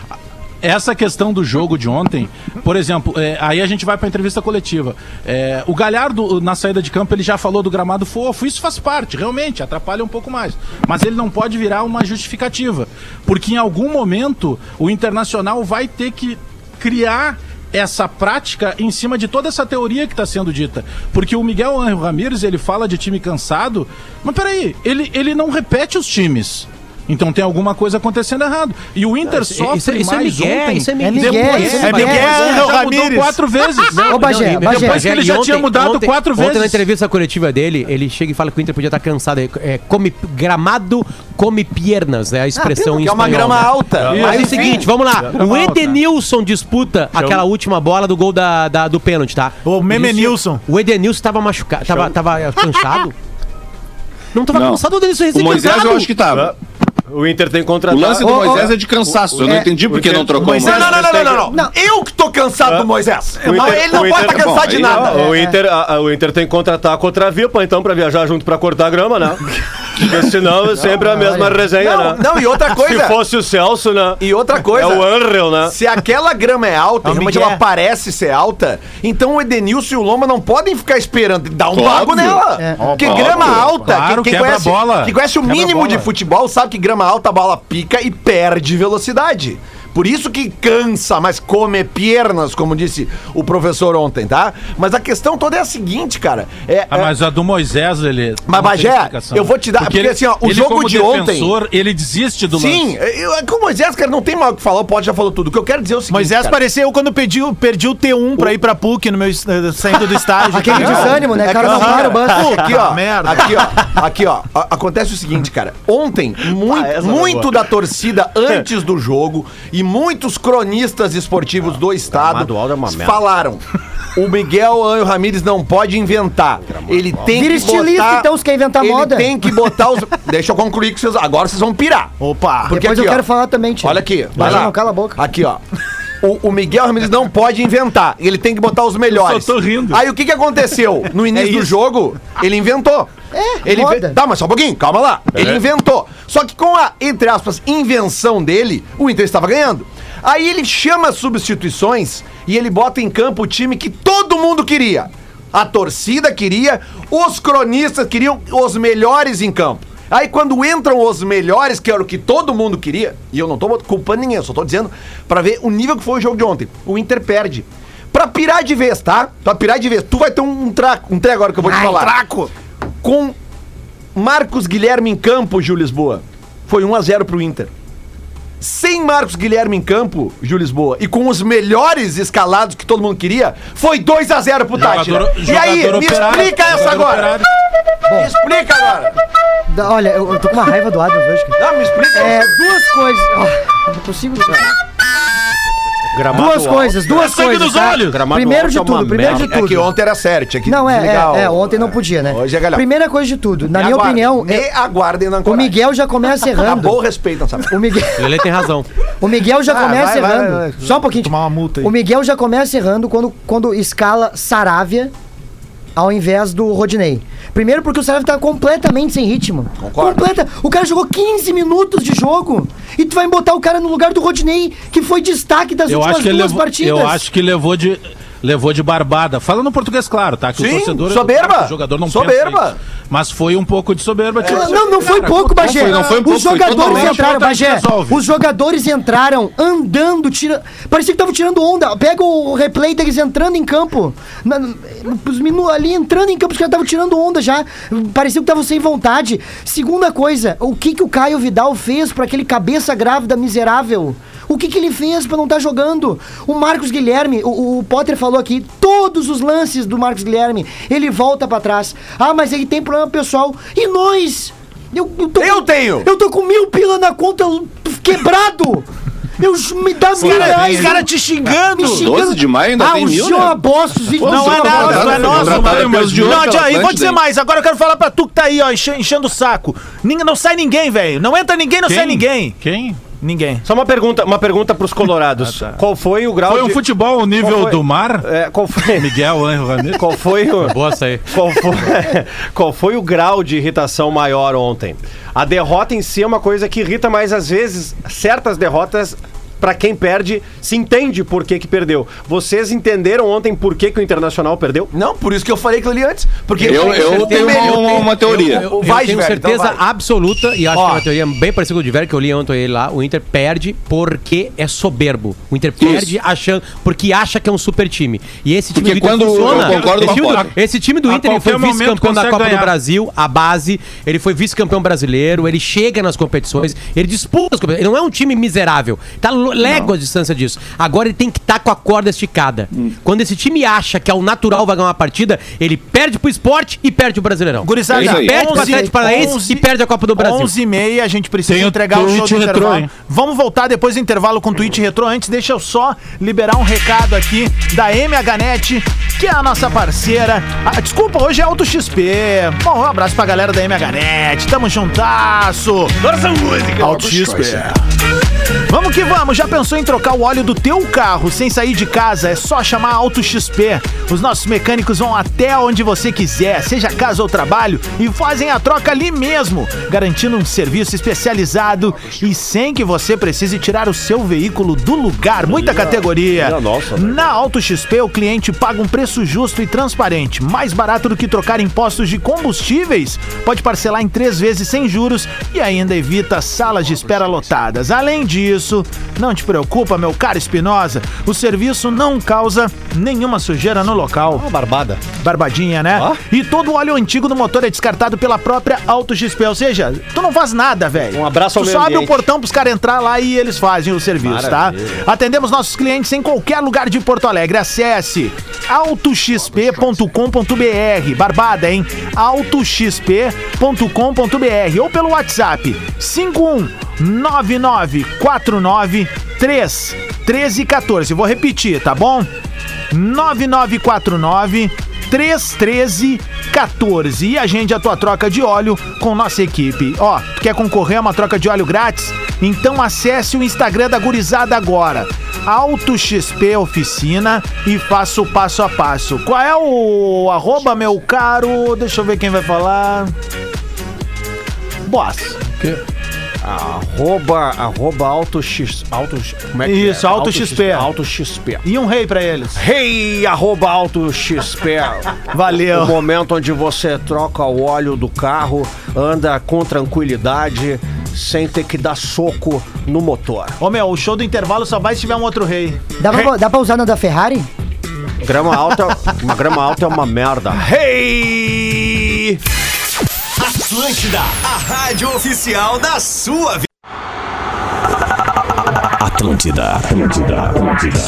S7: Essa questão do jogo de ontem, por exemplo, é, aí a gente vai pra entrevista coletiva. É, o Galhardo, na saída de campo, ele já falou do gramado fofo. Isso faz parte, realmente, atrapalha um pouco mais. Mas ele não pode virar uma justificativa. Porque em algum momento o Internacional vai ter que criar essa prática em cima de toda essa teoria que está sendo dita. Porque o Miguel Ramírez, ele fala de time cansado, mas peraí, ele, ele não repete os times. Então tem alguma coisa acontecendo errado. E o Inter
S5: Isso-
S7: sofre
S5: isso- isso é
S7: mais
S5: Miguel,
S7: ontem.
S5: isso é
S8: É
S5: Miguel.
S7: Depois,
S8: isso
S2: é Miguel, Ángel
S7: já mudou quatro vezes.
S8: Ô, Bagé,
S5: e-
S8: Bagé.
S7: Depois que ele já tinha mudado quatro
S5: Ontem na
S7: vezes.
S5: entrevista coletiva dele, ele chega e fala que o Inter podia estar cansado. É, é, come, gramado come piernas, é a expressão em
S9: Que é uma
S5: espanhol,
S9: grama
S5: né?
S9: alta.
S5: Aí
S9: Mas
S5: é o seguinte, vamos lá. O. Edenilson disputa aquela última bola do gol da, da- do pênalti, tá?
S2: O Memenilson.
S5: O Edenilson tava machucado, tava, tava eh, cansado. Não tava
S1: Não.
S5: cansado, o Edenilson
S1: O Moisés eu acho que tava.
S6: O Inter tem que
S1: O lance do Moisés é de cansaço. Eu não
S8: é,
S1: entendi por que não trocou o
S2: Moisés-
S9: Não,
S1: Moisés.
S9: não, não, não, não, não, não. Eu que tô cansado do Moisés. Não,
S6: Inter-
S9: ele não pode
S6: Inter-
S9: estar cansado
S1: bom,
S9: de
S1: aí-
S9: nada.
S6: Ah, o, Inter, a- a- o Inter tem que contratar a Contravipa, então, pra viajar junto pra cortar a grama, né? Porque senão é sempre a mesma resenha,
S9: Não,
S6: né?
S9: não, e outra
S6: Se
S9: coisa.
S6: fosse o Celso, né?
S9: E outra coisa.
S6: É o Unreal, né?
S9: Se aquela grama é alta,
S2: É
S9: realmente ela parece ser alta, então o Edenilson e o Loma não podem ficar esperando. Dá um vago nela.
S8: É.
S9: Porque
S1: Óbvio.
S9: grama alta,
S7: Claro,
S9: quem, conhece,
S7: a bola.
S9: quem conhece o mínimo de futebol sabe que grama alta a bola pica e perde velocidade. Por isso que cansa, mas come pernas, como disse o professor ontem, tá? Mas a questão toda é a seguinte, cara. É,
S7: Ah,
S9: é-
S7: mas a do Moisés, ele.
S9: Mas, Bagé, eu vou te dar- porque, assim, ó, o
S7: ele,
S9: jogo
S7: como
S9: de ontem-
S7: defensor, Ele desiste do
S9: Sim,
S7: lance.
S9: eu, é que o Moisés, cara, não tem mal o que falar, o Pote já falou tudo. O que eu quero dizer é o seguinte.
S2: Moisés
S9: cara.
S2: pareceu quando perdi, o- perdi o T1 pra ir pra PUC no meu es- eh, saindo do estágio.
S8: Aquele desânimo, né?
S9: É
S8: O cara não para o banco.
S9: Aqui, ó.
S2: Merda.
S9: Aqui, ó. Aqui, ó. Acontece o seguinte, cara. Ontem, muito,
S6: Ah, essa foi
S9: muito da torcida antes do jogo e muitos cronistas esportivos do estado
S6: Gramado alto é
S9: falaram. O Miguel Anjo Ramírez não pode inventar. Ele tem
S8: Vira
S9: que
S8: estilista,
S9: botar...
S8: então, se quer inventar
S9: ele
S8: moda.
S9: tem que botar os... Deixa eu concluir que vocês... Agora vocês vão pirar.
S2: Opa.
S9: Porque
S8: Depois
S9: aqui,
S8: eu
S9: ó,
S8: quero falar também, tio.
S9: Olha aqui, vai lá.
S8: não cala a boca.
S9: Aqui, ó. O, o Miguel Ramirez não pode inventar. Ele tem que botar os melhores.
S7: só tô rindo.
S9: Aí o que que aconteceu? No início do jogo, ele inventou.
S8: É,
S9: ele
S8: moda.
S9: Tá, mas só um pouquinho, calma lá. Ele inventou. Só que com a, entre aspas, invenção dele, o Inter estava ganhando. Aí ele chama as substituições e ele bota em campo o time que todo mundo queria. A torcida queria, os cronistas queriam os melhores em campo. Aí quando entram os melhores, que era o que todo mundo queria, e eu não tô culpando ninguém, eu só tô dizendo pra ver o nível que foi o jogo de ontem. O Inter perde. Pra pirar de vez, tá? Pra pirar de vez. Tu vai ter um, um traco, um trem agora que eu vou te falar.
S2: Traco.
S9: Com Marcos Guilherme em campo, Gil Lisboa. Foi 1 a 0 pro Inter. Sem Marcos Guilherme em campo, Júlio Lisboa, e com os melhores escalados que todo mundo queria, foi 2 a 0 pro Tátira.
S7: Jogador-
S9: E aí, me
S7: operário,
S9: explica essa agora.
S7: operário.
S9: Me explica agora.
S8: Da- Olha, eu, eu tô com uma raiva do Adams hoje. cara.
S9: Não, me explica.
S8: É, duas coisas. Ó, não consigo.
S6: Gramado
S8: Duas
S6: alto.
S8: coisas, duas
S7: sangue
S8: coisas.
S7: nos
S8: tá?
S7: olhos.
S6: Gramado
S8: Primeiro
S6: alto
S8: de
S6: é
S8: tudo, primeiro de
S6: merda.
S9: É
S8: tudo.
S9: que ontem era sério, tinha que
S8: Não, é, é, é, ontem não podia, né?
S9: Hoje é galhão.
S8: Primeira coisa de tudo, na
S9: Me
S8: minha
S9: aguardem,
S8: opinião,
S9: Me
S8: é-
S9: aguardem na
S8: o. Miguel já começa errando.
S9: Acabou o respeito, não sabe?
S8: O Miguel,
S5: Lelê tem razão.
S8: o Miguel já
S9: Ah,
S8: começa
S9: vai, vai,
S8: errando.
S9: vai, vai.
S8: Só um pouquinho.
S2: Tomar uma multa aí.
S8: O Miguel já começa errando quando, quando escala Saravia ao invés do Rodinei. Primeiro porque o Saravia tá completamente sem ritmo.
S9: Concordo.
S8: Completa. O cara jogou 15 minutos de jogo e tu vai botar o cara no lugar do Rodinei, que foi destaque das
S7: Eu
S8: últimas
S7: acho que ele
S8: duas
S7: levou,
S8: partidas.
S7: eu acho que levou de levou de barbada. Fala no português claro, tá? Que
S9: Sim,
S7: o torcedor,
S9: soberba.
S7: claro o jogador não
S9: Soberba.
S7: Mas foi um pouco de soberba. tipo,
S8: Não, não, não foi
S7: cara,
S8: pouco, Bagé.
S1: foi- não foi um pouco,
S8: Os jogadores entraram, Bagé. Os jogadores entraram andando, tira... parecia que estavam tirando onda. Pega o replay deles entrando em campo. Na- os minu... Ali entrando em campo, os caras estavam tirando onda já. Parecia que estavam sem vontade. Segunda coisa, o que, que o Caio Vidal fez pra aquele cabeça grávida miserável? O que, que ele fez pra não estar jogando? O Marcos Guilherme, o, o Potter falou aqui, todos os lances do Marcos Guilherme, ele volta pra trás. Ah, mas ele tem problema pessoal. E nós? Eu, eu, tô
S9: Eu
S8: com-
S9: tenho.
S8: Eu tô com mil pila na conta quebrado. Eu me dá mil reais.
S2: os caras te xingando.
S8: Me xingando.
S1: 12 de maio ainda
S8: ah,
S1: tem
S8: o
S1: mil, né?
S8: Aposto, os vídeos
S2: Não
S8: do
S2: é nada,
S8: Aposto.
S2: não é nosso, Não, Tia, e vou dizer
S1: hein?
S2: mais. Agora eu quero falar pra tu que tá aí, ó, enche- enchendo o saco. Ninguém, não sai ninguém, velho. Não entra ninguém, não sai ninguém.
S7: Quem?
S2: Ninguém.
S6: Só uma pergunta, uma pergunta pros colorados. Qual foi o grau
S7: Foi um
S6: de...
S7: futebol
S6: Qual
S7: nível
S6: foi?
S7: do mar?
S6: É, qual foi...
S7: Miguel Anjo Ramírez.
S6: Qual foi o...
S5: Boa aí.
S6: Qual foi, qual foi o grau de irritação maior ontem? A derrota em si é uma coisa que irrita, mas às vezes certas derrotas, pra quem perde, se entende por que, que perdeu. Vocês entenderam ontem por que, que o Internacional perdeu?
S9: Não, por isso que eu falei aquilo ali antes. Porque
S1: Eu, eu tenho uma, uma, uma teoria.
S5: Eu, eu
S9: Vai,
S5: tenho
S9: velho,
S5: certeza
S9: então vai.
S5: absoluta, e acho
S9: Ó.
S5: que é uma teoria bem parecida com o de Diver, que eu li ontem ele lá, o Inter perde porque é soberbo. O Inter perde achando, porque acha que é um super time. E esse time
S1: Porque
S5: do Inter
S1: quando-
S5: funciona.
S1: eu concordo
S5: esse,
S1: com a
S5: time do, esse time do
S7: A
S5: Inter foi vice-campeão da Copa
S7: ganhar.
S5: do Brasil, a base, ele foi vice-campeão brasileiro, ele chega nas competições, ele disputa as competições. Ele não é um time miserável. Tá légua a distância disso. Agora ele tem que estar com a corda esticada. Quando esse time acha que é o natural vai ganhar uma partida, ele perde pro esporte e perde o Brasileirão.
S2: Gurizada,
S1: É.
S5: Perde pro Atlético Paranaense e perde a Copa do Brasil.
S2: 11 e meia, a gente precisa
S7: Tem o
S2: entregar o show do
S7: retrô,
S2: intervalo.
S7: hein?
S2: Vamos voltar depois do intervalo com o tweet retrô. Antes, deixa eu só liberar um recado aqui da MHNet, que é a nossa parceira. Ah, desculpa, hoje é Auto XP. Bom, um abraço pra galera da MHNet. Tamo juntasso. Auto XP. Vamos que vamos, já pensou em trocar o óleo do teu carro sem sair de casa? É só chamar Auto XP. Os nossos mecânicos vão até onde você quiser, seja casa ou trabalho, e fazem a troca ali mesmo, garantindo um serviço especializado e sem que você precise tirar o seu veículo do lugar. Muita categoria.
S6: velho.
S2: Na Auto XP, o cliente paga um preço justo e transparente, mais barato do que trocar impostos de combustíveis. Pode parcelar em três vezes sem juros e ainda evita salas de espera lotadas. Além disso, não te preocupa, meu caro Espinosa, o serviço não causa nenhuma sujeira no local.
S6: Uma barbada.
S2: Barbadinha, né?
S6: Ó.
S2: E todo o óleo antigo do motor é descartado pela própria Auto XP. Ou seja, tu não faz nada, velho.
S6: Um abraço ao
S2: Tu
S6: meio
S2: só abre o
S6: ambiente.
S2: portão pros caras entrar lá e eles fazem o serviço,
S6: Maravilha.
S2: tá? Atendemos nossos clientes em qualquer lugar de Porto Alegre. Acesse autoxp.com.br. Barbada, hein? autoxp.com.br ou pelo WhatsApp 519949 3 1314. Vou repetir, tá bom? 9949 313 14 e agende a tua troca de óleo com nossa equipe. Ó, tu quer concorrer a uma troca de óleo grátis? Então acesse o Instagram da Gurizada agora. Auto XP Oficina e faça o passo a passo. Qual é o arroba, meu caro? Deixa eu ver quem vai falar. Boss.
S6: Arroba, arroba alto x, alto, como é que
S2: Isso,
S6: é?
S2: alto XP.
S6: Alto XP.
S2: E um rei pra eles.
S6: Hey, arroba alto XP.
S2: Valeu.
S6: O momento onde você troca o óleo do carro, anda com tranquilidade, sem ter que dar soco no motor.
S2: Ô meu, o show do intervalo só vai se tiver um outro rei.
S8: Dá pra, dá pra usar na da Ferrari?
S6: Grama alta, uma grama alta é uma merda.
S9: Hey!
S10: Atlântida, a rádio oficial da sua vida. Atlântida, Atlântida, Atlântida.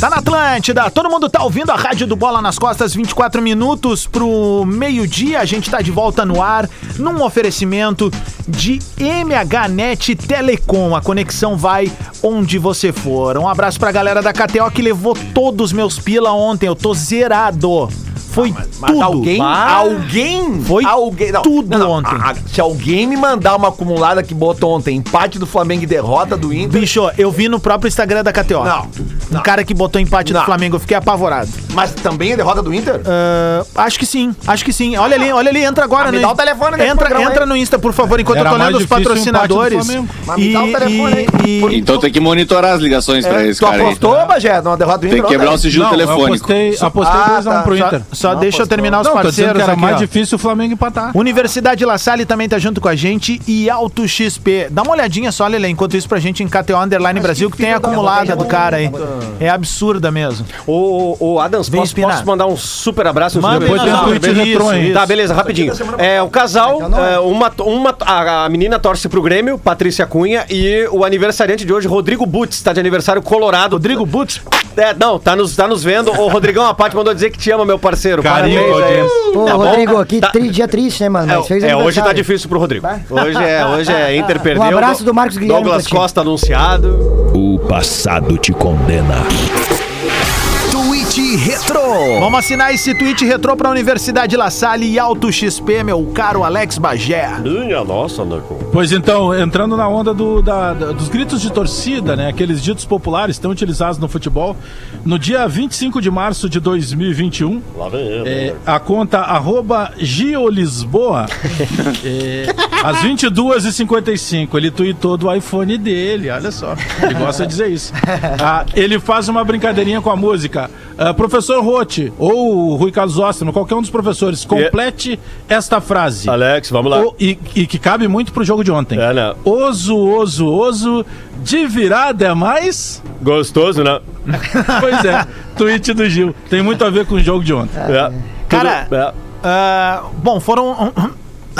S2: Tá na Atlântida, todo mundo tá ouvindo a Rádio do Bola nas Costas, 24 minutos pro meio-dia. A gente tá de volta no ar num oferecimento de MHNet Telecom. A conexão vai onde você for. Um abraço pra galera da KTO que levou todos os meus pila ontem. Eu tô zerado. Foi
S9: Mas
S2: tudo.
S9: alguém, alguém,
S2: Foi
S9: alguém,
S2: tudo ontem.
S9: a- a- se alguém me mandar uma acumulada que botou ontem, empate do Flamengo e derrota do Inter,
S2: Bicho, eu vi no próprio Instagram da KTO.
S9: Não,
S2: Um cara que botou empate
S9: Não.
S2: do Flamengo, eu fiquei apavorado.
S9: mas também é derrota do Inter?
S2: Ah, acho que sim, acho que sim. Olha ali, olha ali, entra agora
S9: Ah, me dá o telefone
S2: Entra,
S9: programa
S2: entra no Insta, por favor, enquanto
S7: Era
S2: eu tô lendo os patrocinadores.
S9: Mas me dá o telefone aí.
S2: e-
S1: Então tem que monitorar as ligações pra esse
S9: tu
S1: cara aí.
S9: apostou, Bagé, numa derrota do Inter?
S1: Tem que quebrar o sigilo
S7: Não, eu
S1: telefônico.
S7: apostei, apostei
S9: Ah,
S7: 2x1
S9: tá.
S7: pro Inter.
S2: Só
S9: Não
S2: deixa eu terminar os
S7: Não, tô
S2: parceiros
S7: que era
S2: aqui,
S7: mais
S2: ó.
S7: difícil o Flamengo empatar.
S2: Universidade La Salle também tá junto com a gente e Alto XP. Dá uma olhadinha só, Lele, enquanto isso pra gente em KTO Underline Brasil, que tem a acumulada do cara aí. É absurda mesmo.
S6: Ô, ô, ô, Adams, posso, posso mandar um super abraço?
S2: Manda
S6: Depois tem um
S2: não,
S6: tweet. Tá, beleza, rapidinho. É, o casal, é, uma, uma, a, a menina torce pro Grêmio, Patrícia Cunha, e o aniversariante de hoje, Rodrigo Butz, tá de aniversário colorado.
S2: Rodrigo Butz.
S6: É, não, tá nos, tá nos vendo. Ô, Rodrigão, a Paty mandou dizer que te ama, meu parceiro.
S7: Carinho,
S6: Parabéns, é.
S8: Pô,
S6: Tá bom?
S8: Rodrigo, que
S6: Tá.
S8: tri- dia triste, né, mano? Mas fez
S6: É, hoje tá difícil pro Rodrigo. Hoje é, hoje é Inter perdeu.
S8: Um abraço do Marcos Guilherme
S6: Douglas. Costa anunciado.
S10: O passado te condena. Retro.
S2: Vamos assinar esse tweet retrô pra Universidade La Salle e Alto XP, meu caro Alex Bagé.
S6: Minha nossa, Naco.
S7: Pois então, entrando na onda do- da- da- dos gritos de torcida, né? Aqueles ditos populares tão utilizados no futebol. No dia 25 de março de 2021,
S6: Lá vem ele.
S7: é, a conta arroba Giolisboa, é, às 22h55, ele tweetou do iPhone dele, olha só. Ele gosta de dizer isso. Ah, ele faz uma brincadeirinha com a música. Ah, professor Rote, ou Rui Carlos Osterman, qualquer um dos professores, complete esta frase.
S6: Alex, vamos lá.
S7: O- e, e que cabe muito pro jogo de ontem.
S6: É, né?
S7: Oso, oso, oso, de virada é mais?
S6: Gostoso, né?
S7: Pois é, tweet do Gil. Tem muito a ver com o jogo de ontem.
S6: É.
S2: Cara,
S6: é.
S2: Ah, bom, foram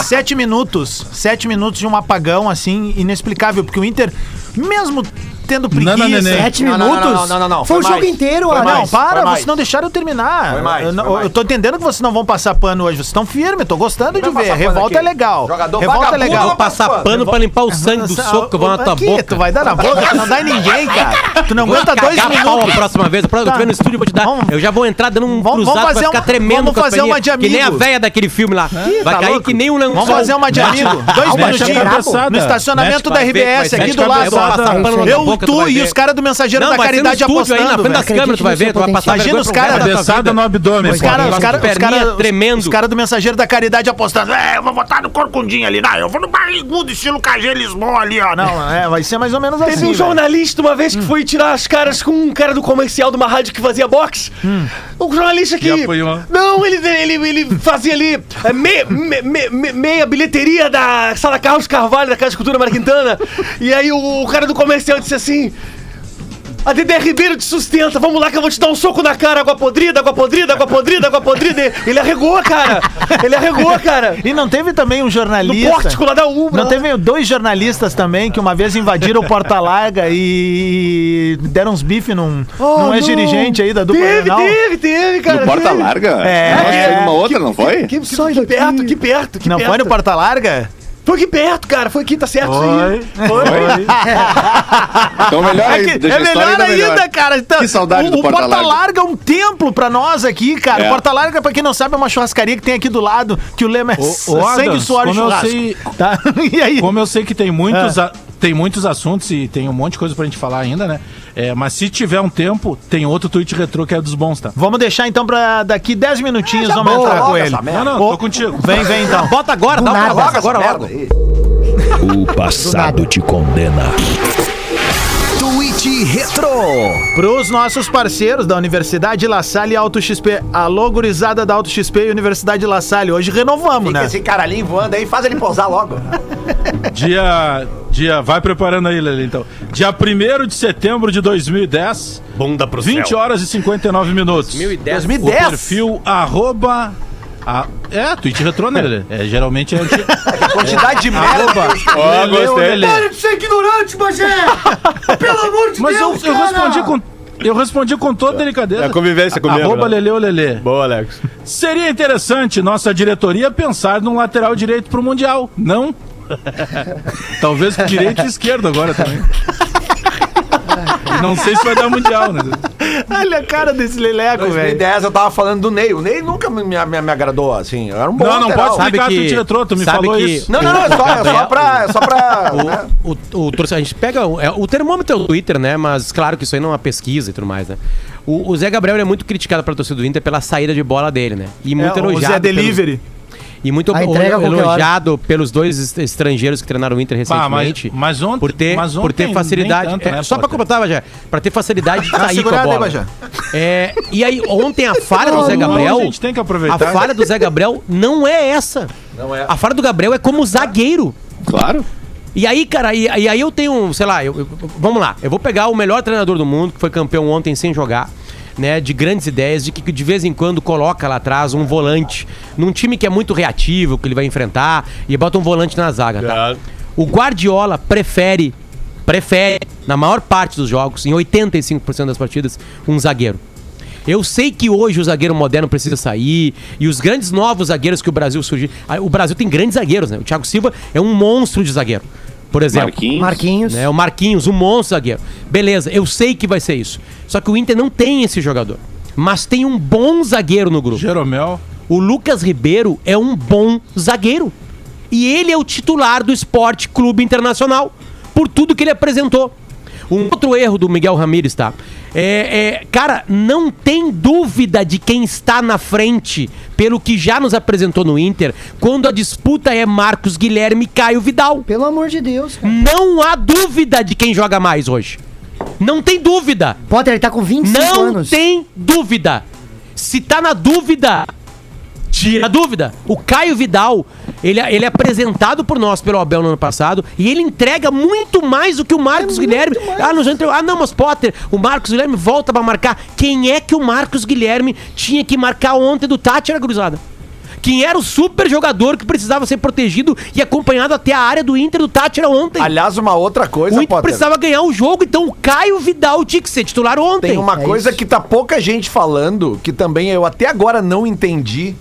S2: sete minutos. Sete minutos de um apagão, assim, inexplicável, porque o Inter, mesmo tendo preguiça.
S7: Neném.
S8: Sete
S9: Não, não,
S8: minutos?
S9: não, não, não, não, não.
S8: Foi,
S9: Foi
S8: o jogo
S9: mais.
S8: inteiro,
S9: Foi
S8: ah,
S2: Não,
S9: mais.
S2: para, vocês não deixaram eu terminar.
S9: Foi mais,
S2: eu, não-
S9: foi mais.
S2: eu tô entendendo que vocês não vão passar pano hoje. Vocês estão firmes, tô gostando de ver. Revolta é legal.
S9: Jogador
S2: Revolta é legal.
S9: não
S5: Passar pano pra limpar o sangue do soco que eu vou na tua boca.
S2: Tu vai dar na boca, tu não dá em ninguém, cara. Tu não
S5: Vou
S2: aguenta dois minutos.
S5: a próxima vez.
S2: Tá.
S5: eu tiver no estúdio, vou te dar.
S2: Vamos-
S5: eu já vou entrar dando um
S2: Vamos- vamos
S5: cruzado, vai
S2: fazer
S5: ficar
S2: uma-
S5: tremendo
S2: vamos
S5: com as
S2: fazer uma de
S5: Que nem a véia daquele filme lá. Vai
S2: tá
S5: cair que nem um lençol.
S2: Vamos fazer uma de amigo. Dois minutinhos. No estacionamento da RBS aqui do lado.
S5: Eu
S2: tu e os caras do Mensageiro
S5: Não,
S2: da Caridade
S5: estúdio aí, na
S2: apostando.
S5: frente das câmeras, tu vai ver. Tu vai passar
S2: Imagina os caras-
S7: Cabeçada no abdômen.
S2: Os caras, os caras, os caras,
S5: tremendo.
S2: os caras do Mensageiro da Caridade apostando. É, eu vou botar no corcundinho ali. Não, eu vou no barrigudo, estilo KG Lisboa ali, ó. Não, é, vai ser mais ou menos
S6: Teve
S2: assim.
S6: um
S2: velho.
S6: jornalista uma vez que foi tirar as caras com um cara do comercial de uma rádio que fazia boxe. O jornalista que. Não, ele, ele, ele fazia ali é, meia, me- me- me- meia bilheteria da Sala Carlos Carvalho, da Casa de Cultura Mara Quintana. E aí o, o cara do comercial disse assim. A Dedé Ribeiro te sustenta, vamos lá que eu vou te dar um soco na cara, água podrida, água podrida, água podrida, água podrida. Ele arregou, cara. Ele arregou, cara.
S2: E não teve também um
S6: No
S2: jornalista.
S6: pórtico lá da Ubra.
S2: Não teve dois jornalistas também que uma vez invadiram o Porta Larga e deram uns bife num,
S6: Oh,
S2: num ex-dirigente aí da dupla
S6: Teve,
S2: Grenal?
S6: teve, teve, cara.
S1: No Porta. Larga?
S2: É.
S1: Acho que teve uma outra, não foi?
S6: Que, que, que perto, que perto, que
S2: Não
S6: perto.
S2: foi no Porta Larga?
S6: Foi aqui perto, cara. Foi aqui, tá certo isso aí. Foi.
S1: Então melhor
S2: É,
S1: aí,
S2: que-
S1: deixa
S2: é melhor
S1: ainda
S2: ainda, cara. Então,
S1: Que saudade
S2: o,
S1: do
S2: o
S1: Porta
S2: Porta
S1: Larga.
S2: Larga é um templo pra nós aqui, cara.
S7: É.
S2: O Porta Larga, pra quem não sabe, é uma churrascaria que tem aqui do lado, que o lema é
S7: ô,
S2: sangue,
S7: Adams,
S2: suor e churrasco.
S7: sei-
S2: Tá? E aí?
S7: Como eu sei que tem muitos, a- tem muitos assuntos e tem um monte de coisa pra gente falar ainda, né? É, mas se tiver um tempo, tem outro tweet retrô que é dos bons, tá?
S2: Vamos deixar então pra daqui 10 minutinhos, vamos
S9: boa,
S2: entrar com ele.
S7: Não, não,
S2: Ô,
S7: tô contigo.
S2: Vem, vem então.
S5: Bota agora, dá um abraço agora
S9: Merda
S5: logo.
S10: O passado te condena. Tweet Retro.
S2: Pros nossos parceiros da Universidade La Salle e Auto XP. Alô, gurizada da Auto XP e Universidade La Salle. Hoje renovamos,
S9: Fica
S2: né?
S9: esse caralhinho voando aí, faz ele pousar logo.
S7: Dia, dia, vai preparando aí, Lele, então. Dia 1 de setembro de 2010,
S6: Bunda pro
S7: 20 horas e 59 minutos.
S5: 2010.
S7: O
S9: 2010.
S7: perfil arroba Ah, é, tweet retrô, né, Lelê? É, geralmente é antigo.
S9: A quantidade de merda.
S7: Arroba.
S6: Ó,
S7: Lelê ou
S6: gostei.
S7: Lelê.
S8: Para de ser ignorante, Bagé! Pelo amor de
S7: Mas eu,
S8: Deus,
S7: eu
S8: cara!
S7: respondi com. Eu respondi com toda delicadeza.
S6: É a convivência comigo,
S7: Arroba
S6: né?
S7: Lelê ou Lelê.
S6: Boa, Alex.
S7: Seria interessante nossa diretoria pensar num lateral direito pro Mundial, não? Talvez com direito e esquerdo agora também. Não sei se vai dar Mundial, né?
S2: Olha a cara desse leleco, velho.
S9: 2010 eu tava falando do Ney. O Ney nunca me, me, me agradou, assim. Era um bom
S7: Não, não
S9: lateral.
S7: pode explicar
S5: Sabe que-
S7: tweet retrô, tu me falou
S5: que-
S7: isso.
S9: Não, não, não, é só, é só pra. É só pra né?
S5: O, o, o torcedor- a gente pega. O, é, o termômetro é o Twitter, né? Mas claro que isso aí não é uma pesquisa e tudo mais, né? O, o Zé Gabriel é muito criticado pela torcida do Inter pela saída de bola dele, né? E muito
S2: É, o
S5: elogiado.
S2: Zé
S5: pelos-
S2: Delivery.
S5: E muito
S8: A a
S5: elogiado pelos dois est- estrangeiros que treinaram o Inter
S7: Pá, mas-
S5: recentemente.
S7: mas ontem-
S5: por ter,
S7: mas
S5: por ter
S7: ontem
S5: facilidade.
S7: tanto,
S5: é,
S7: né,
S5: só pra
S7: Potter?
S5: completar, Bajé, pra ter facilidade de sair com a
S2: aí,
S5: bola.
S2: Bajé.
S5: É, e aí, ontem a falha do
S7: Não,
S5: Zé
S7: não,
S5: Gabriel.
S7: a gente tem que
S5: A
S7: aproveitar.
S5: falha do Zé Gabriel não é essa.
S9: Não é.
S5: A falha do Gabriel é como zagueiro.
S1: Claro.
S5: E aí, cara, e, e aí eu tenho, sei lá, eu- eu- vamos lá, eu vou pegar o melhor treinador do mundo, que foi campeão ontem sem jogar, né, de grandes ideias, de que de vez em quando coloca lá atrás um volante, num time que é muito reativo, que ele vai enfrentar, e bota um volante na zaga, tá? O Guardiola prefere, prefere, na maior parte dos jogos, em 85% das partidas, um zagueiro. Eu sei que hoje o zagueiro moderno precisa sair e os grandes novos zagueiros que o Brasil surgiu. Ah, O Brasil tem grandes zagueiros, né? O Thiago Silva é um monstro de zagueiro. Por exemplo.
S1: Marquinhos.
S8: Marquinhos.
S5: Né, o Marquinhos, um monstro zagueiro. Beleza, eu sei que vai ser isso. Só que o Inter não tem esse jogador. Mas tem um bom zagueiro no grupo.
S7: Jeromel.
S5: O Lucas Ribeiro é um bom zagueiro. E ele é o titular do Esporte Clube Internacional. Por tudo que ele apresentou. Um outro erro do Miguel Ramírez, tá? É, é, cara, não tem dúvida de quem está na frente, pelo que já nos apresentou no Inter, quando a disputa é Marcos Guilherme e Caio Vidal.
S8: Pelo amor de Deus, cara.
S5: Não há dúvida de quem joga mais hoje. Não tem dúvida.
S8: Potter, ele tá com 25
S5: Não
S8: anos.
S5: tem dúvida. Se tá na dúvida, tira a dúvida. O Caio Vidal, ele, ele é apresentado por nós pelo Abel no ano passado e ele entrega muito mais do que o Marcos Guilherme. Ah, não, já entregou. ah, não, mas Potter, o Marcos Guilherme volta pra marcar. Quem é que o Marcos Guilherme tinha que marcar ontem do Tati era cruzada? Quem era o super jogador que precisava ser protegido e acompanhado até a área do Inter do Tátira ontem?
S9: Aliás, uma outra coisa,
S5: o Inter
S9: Potter.
S5: precisava ganhar o jogo, então o Caio Vidal tinha que ser titular ontem.
S9: Tem uma
S8: É
S9: coisa
S8: isso.
S9: que tá pouca gente falando, que também eu até agora não entendi.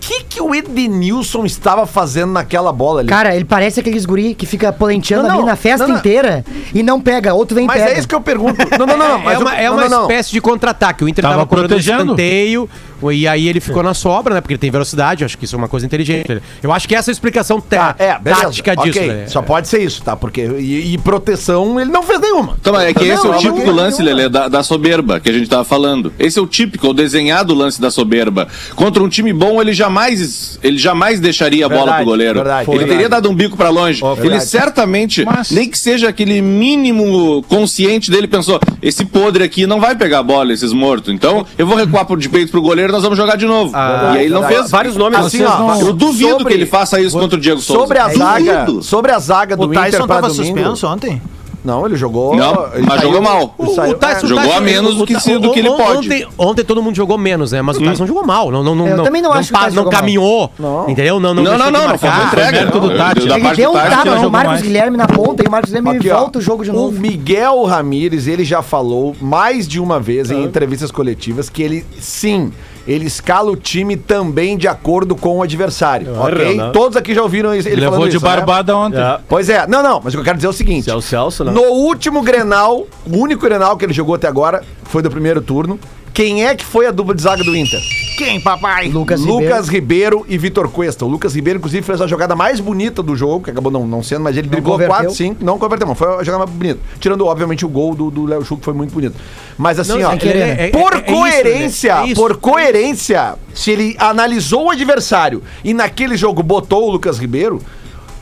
S9: O que que o Edenilson estava fazendo naquela bola ali?
S8: Cara, ele parece aqueles guri que fica polenteando
S9: Não,
S8: ali
S9: não,
S8: na festa
S9: não, não.
S8: inteira e não pega, outro vem
S9: mas
S8: pega.
S9: é isso que eu pergunto. Não, não, não. mas
S5: é uma, é
S9: não,
S5: uma
S9: não, não.
S5: espécie de contra-ataque. O Inter
S7: Tava
S5: tava, correndo
S7: protegendo.
S5: escanteio e aí ele ficou na sobra, né? Porque ele tem velocidade. eu Acho que isso é uma coisa inteligente. Eu acho que essa é a explicação tá,
S9: Tá, é, beleza.
S5: tática disso.
S9: Ok,
S5: né?
S9: Só pode ser isso, tá? Porque. E, e proteção ele não fez nenhuma.
S1: Então, é que esse é o típico lance. Lelê, da, da soberba que a gente tava falando. Esse é o típico, o desenhado lance da soberba. Contra um time bom, ele jamais, ele jamais deixaria a bola
S9: Verdade,
S1: pro goleiro.
S9: verdade,
S1: ele
S9: verdade.
S1: teria dado um bico pra longe. ele
S9: verdade.
S1: certamente,
S7: Mas-
S1: nem que seja aquele mínimo consciente dele, pensou: esse podre aqui não vai pegar a bola, esses mortos. Então, eu vou recuar pro- de peito pro goleiro, nós vamos jogar de novo. e aí ele não fez.
S6: Vários nomes
S9: Assim, ó,
S6: não-
S1: Eu duvido
S9: Sobre-
S1: que ele faça isso contra o Diego Souza.
S9: Sobre a zaga,
S1: Duvido.
S9: sobre a zaga do
S2: O Tyson
S9: Inter
S2: tava
S9: domingo.
S2: suspenso ontem?
S9: Não, ele jogou.
S1: Não,
S9: ele
S1: mas
S9: saiu-
S1: jogou mal.
S5: O,
S9: saiu-
S5: o Tyson,
S9: é.
S1: jogou
S5: Tyson-
S1: a menos do que
S5: o-
S1: do
S5: o-
S1: que ele pode.
S5: Ontem, ontem todo mundo jogou menos, né? Mas o Tyson jogou mal. Não, não, não,
S8: Eu
S5: não,
S8: também não acho que o
S5: pa-
S8: Tyson
S5: não
S8: jogou mal.
S5: caminhou.
S9: Não.
S5: Entendeu? Não, não,
S1: Não, não, não, não, foi entrega.
S7: mérito do Tati.
S8: Ele deu um tapa no Marcos. Guilherme na ponta e o Marcos Guilherme
S9: Aqui,
S8: volta o jogo de
S9: O
S8: novo.
S9: Miguel Ramírez, ele já falou mais de uma vez em entrevistas coletivas que ele, sim, ele escala o time também de acordo com o adversário, ok?
S6: né?
S9: Todos aqui já ouviram isso, ele
S7: Levou de
S9: isso, né?
S7: barbada ontem.
S6: É.
S9: Pois é, não, não, mas o que eu quero dizer é o seguinte.
S6: Se é Celso, né?
S9: No último Grenal, o único Grenal que ele jogou até agora foi do primeiro turno. Quem é que foi a dupla de zaga do Inter?
S2: Quem, papai?
S8: Lucas,
S9: Lucas Ribeiro. e Vitor Cuesta. O Lucas Ribeiro, inclusive, fez a jogada mais bonita do jogo, que acabou não, não sendo, mas ele driblou
S8: converteu.
S9: 4, 5. Não converteu, não. Foi a jogada mais bonita. Tirando, obviamente, o gol do do Léo Chu, que foi muito bonito. Mas assim,
S5: Não,
S9: ó.
S5: sem querer, né? É-
S9: por
S5: é- é isso,
S9: coerência,
S5: né? É isso.
S9: por coerência, se ele analisou o adversário e naquele jogo botou o Lucas Ribeiro.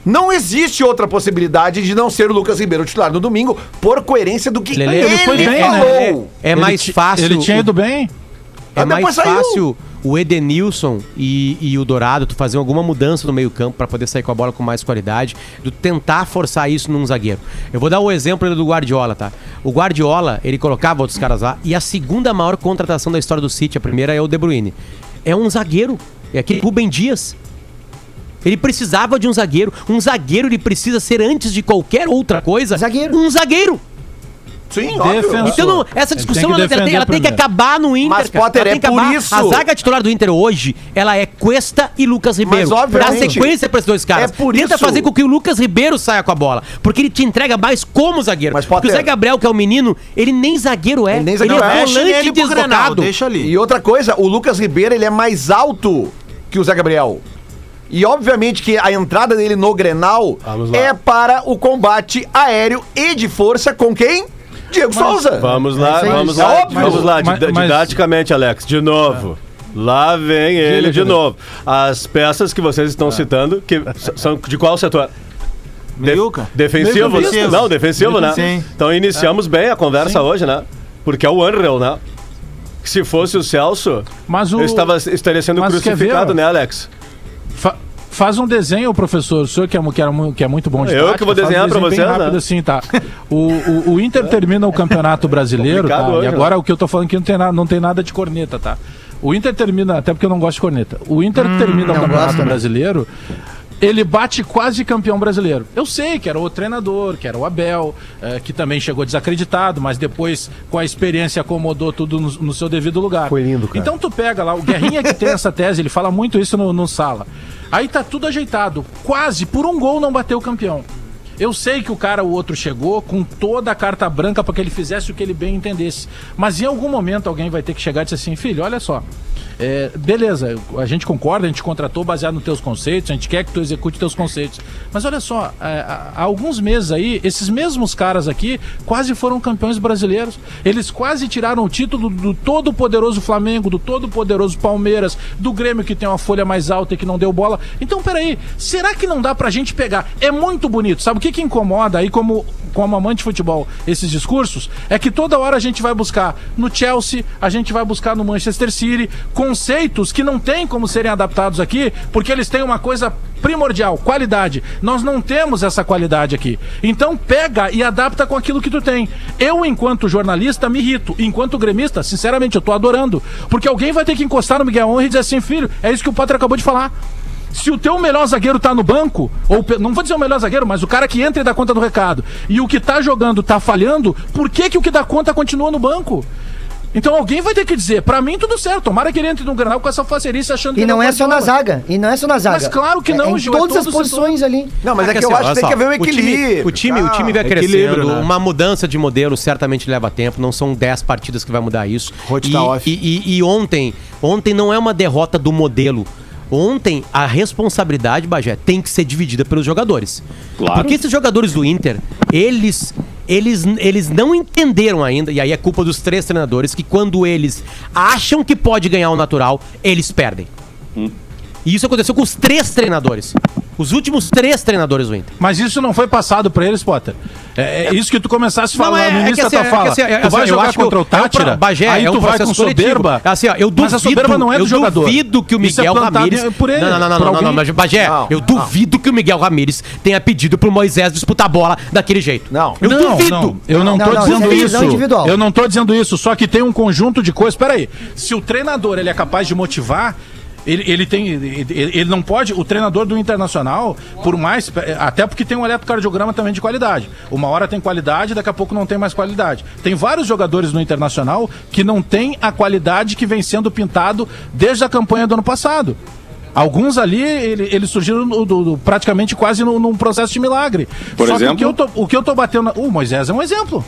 S9: Não existe outra possibilidade de não ser o Lucas Ribeiro titular no domingo, por coerência do que
S5: Lelê,
S9: ele,
S5: ele
S7: foi bem, né?
S9: falou.
S5: É
S7: Ele
S5: mais fácil.
S7: Ele tinha ido bem.
S5: É
S9: Ah,
S5: mais
S9: saiu.
S5: fácil o Edenilson e, e o Dourado tu fazer alguma mudança no meio-campo pra poder sair com a bola com mais qualidade, do tentar forçar isso num zagueiro. Eu vou dar o exemplo do Guardiola, tá? O Guardiola, ele colocava outros caras lá e a segunda maior contratação da história do City, a primeira é o De Bruyne. É um zagueiro. É aquele Rubem Dias. Ele precisava de um zagueiro. Um zagueiro ele precisa ser antes de qualquer outra coisa.
S8: Zagueiro.
S5: Um zagueiro.
S9: Sim, óbvio.
S7: Defensor.
S5: Então, não, essa
S7: Ele
S5: discussão
S7: tem que
S5: ela, tem, ela tem que acabar no Inter.
S9: Mas,
S5: cara.
S9: Potter,
S5: Ela tem
S9: é
S5: que
S9: por
S5: acabar.
S9: isso-
S5: A zaga titular do Inter hoje, ela é Cuesta e Lucas Ribeiro.
S9: Mas,
S5: Dá sequência pra esses dois caras.
S9: é por
S5: Tenta
S9: isso-
S5: fazer com que o Lucas Ribeiro saia com a bola. Porque ele te entrega mais como zagueiro.
S9: Mas,
S5: porque o
S9: Potter-
S5: Zé Gabriel, que é o menino, ele nem zagueiro é.
S9: Ele nem zagueiro é.
S2: Deixa
S5: volante
S2: ele
S5: deslocado.
S2: deixa ali.
S9: E outra coisa, o Lucas Ribeiro ele é mais alto que o Zé Gabriel. E obviamente que a entrada dele no Grenal
S6: lá.
S9: é para o combate aéreo e de força com quem? Diego Souza.
S6: Vamos lá,
S8: É
S6: vamos
S9: É
S6: lá,
S9: óbvio.
S6: vamos lá,
S7: Mas-
S6: dida-
S7: mas-
S6: didaticamente, Alex, de novo. Lá vem ele de novo. As peças que vocês estão citando, que são de qual setor? De-
S2: Meiuca?
S6: defensivo, né? Não, defensivo, né?
S2: Sim.
S6: Então iniciamos bem a conversa hoje, né? Porque é o Unreal, né? Se fosse o Celso,
S7: Mas o.
S6: eu estava, estaria sendo
S7: Mas
S6: crucificado,
S7: ver,
S6: né? Alex?
S7: Fa- faz um desenho, professor. O senhor que é, que mu- que é muito bom de
S6: Eu que vou
S7: um
S6: desenhar pra
S7: desenho bem
S6: vocês,
S7: rápido
S6: né?
S7: assim, tá? O, o, o Inter termina o Campeonato Brasileiro, tá?
S6: Hoje,
S7: e agora o que eu tô falando aqui não tem, nada, não tem nada de corneta, tá? O Inter termina, até porque eu não gosto de corneta. O Inter termina o Campeonato
S8: gosto, né?
S7: Ele bate quase campeão brasileiro. Eu sei que era o treinador, que era o Abel, eh, que também chegou desacreditado, mas depois, com a experiência, acomodou tudo no, no seu devido lugar.
S6: Foi lindo, cara.
S7: Então tu pega lá, o Guerrinha que tem essa tese, ele fala muito isso no, no sala. Aí tá tudo ajeitado. Quase, por um gol, não bateu o campeão. Eu sei que o cara, o outro, chegou com toda a carta branca para que ele fizesse o que ele bem entendesse. Mas em algum momento alguém vai ter que chegar e dizer assim, filho, olha só. É, beleza, a gente concorda, a gente contratou baseado nos teus conceitos, a gente quer que tu execute teus conceitos. Mas olha só, é, há, há alguns meses aí, esses mesmos caras aqui quase foram campeões brasileiros. Eles quase tiraram o título do todo poderoso Flamengo, do todo poderoso Palmeiras, do Grêmio que tem uma folha mais alta e que não deu bola. Então, peraí, será que não dá pra gente pegar? É muito bonito, sabe o que que incomoda aí como como amante de futebol esses discursos? É que toda hora a gente vai buscar no Chelsea, a gente vai buscar no Manchester City conceitos que não tem como serem adaptados aqui, porque eles têm uma coisa primordial, qualidade. Nós não temos essa qualidade aqui. Então pega e adapta com aquilo que tu tem. Eu, enquanto jornalista, me irrito. Enquanto gremista, sinceramente, eu tô adorando. Porque alguém vai ter que encostar no Miguel Honra e dizer assim, filho, é isso que o Potter acabou de falar. Se o teu melhor zagueiro tá no banco, ou não vou dizer o melhor zagueiro, mas o cara que entra e dá conta do recado, e o que tá jogando tá falhando, por que, que o que dá conta continua no banco? Então alguém vai ter que dizer, pra mim tudo certo, tomara que ele entre no Granal com essa facerice achando que
S8: E
S7: ele
S8: não é só na zaga. E não é só na zaga.
S7: Mas claro que
S8: É-
S7: não,
S8: é em
S7: Gil, é
S8: todas as
S7: todo
S8: posições ali.
S9: Não, mas é, que eu
S5: assim,
S9: acho que tem
S5: só,
S9: que haver um equilíbrio.
S5: O time, o time vai crescendo.
S2: né?
S5: Uma mudança de modelo certamente leva tempo. Não são 10 partidas que vai mudar isso. E,
S2: tá off.
S5: e, e- e ontem, ontem não é uma derrota do modelo. Ontem a responsabilidade, Bagé, tem que ser dividida pelos jogadores.
S1: Claro.
S5: Porque esses jogadores do Inter, eles eles, eles não entenderam ainda, e aí é culpa dos três treinadores, que quando eles acham que pode ganhar o natural, eles perdem. E isso aconteceu com os três treinadores. Os últimos três treinadores do Inter.
S7: Mas isso não foi passado pra eles, Potter. É, é isso que tu começasse falando
S5: é-
S7: no
S5: é
S7: início
S5: que
S7: da
S5: assim,
S7: tua
S5: é
S7: fala.
S5: assim, é-
S7: tu vai
S5: assim, eu
S7: jogar
S5: acho que
S7: contra o
S5: é um
S7: Tátira,
S5: Bagé,
S7: aí
S5: é um
S7: tu vai com soberba.
S5: Assim, ó, eu
S7: mas a
S5: duvido-
S7: soberba não é do
S5: eu
S7: jogador.
S5: duvido que o
S7: é
S5: Miguel Ramírez...
S7: por ele,
S5: não, não, não, não, não, não, mas Bagé,
S9: Não,
S5: eu duvido que o Miguel Ramírez tenha pedido pro Moisés disputar a bola daquele jeito.
S9: Não.
S5: Eu
S7: não,
S5: duvido.
S7: não, eu não,
S8: Não,
S7: tô
S8: não,
S7: dizendo
S8: isso é
S7: isso.
S8: visão individual.
S7: Eu não tô dizendo isso, só que tem um conjunto de coisas. Peraí, se o treinador ele é capaz de motivar. Ele, ele tem. Ele, ele não pode. O treinador do Internacional, por mais. Até porque tem um eletrocardiograma também de qualidade. Uma hora tem qualidade, daqui a pouco não tem mais qualidade. Tem vários jogadores no Internacional que não tem a qualidade que vem sendo pintado desde a campanha do ano passado. Alguns ali, ele- eles surgiram do- do- praticamente quase no- num processo de milagre.
S1: Por
S7: Só que
S1: exemplo?
S7: o que eu tô, o que eu tô batendo. na- O Moisés é um exemplo.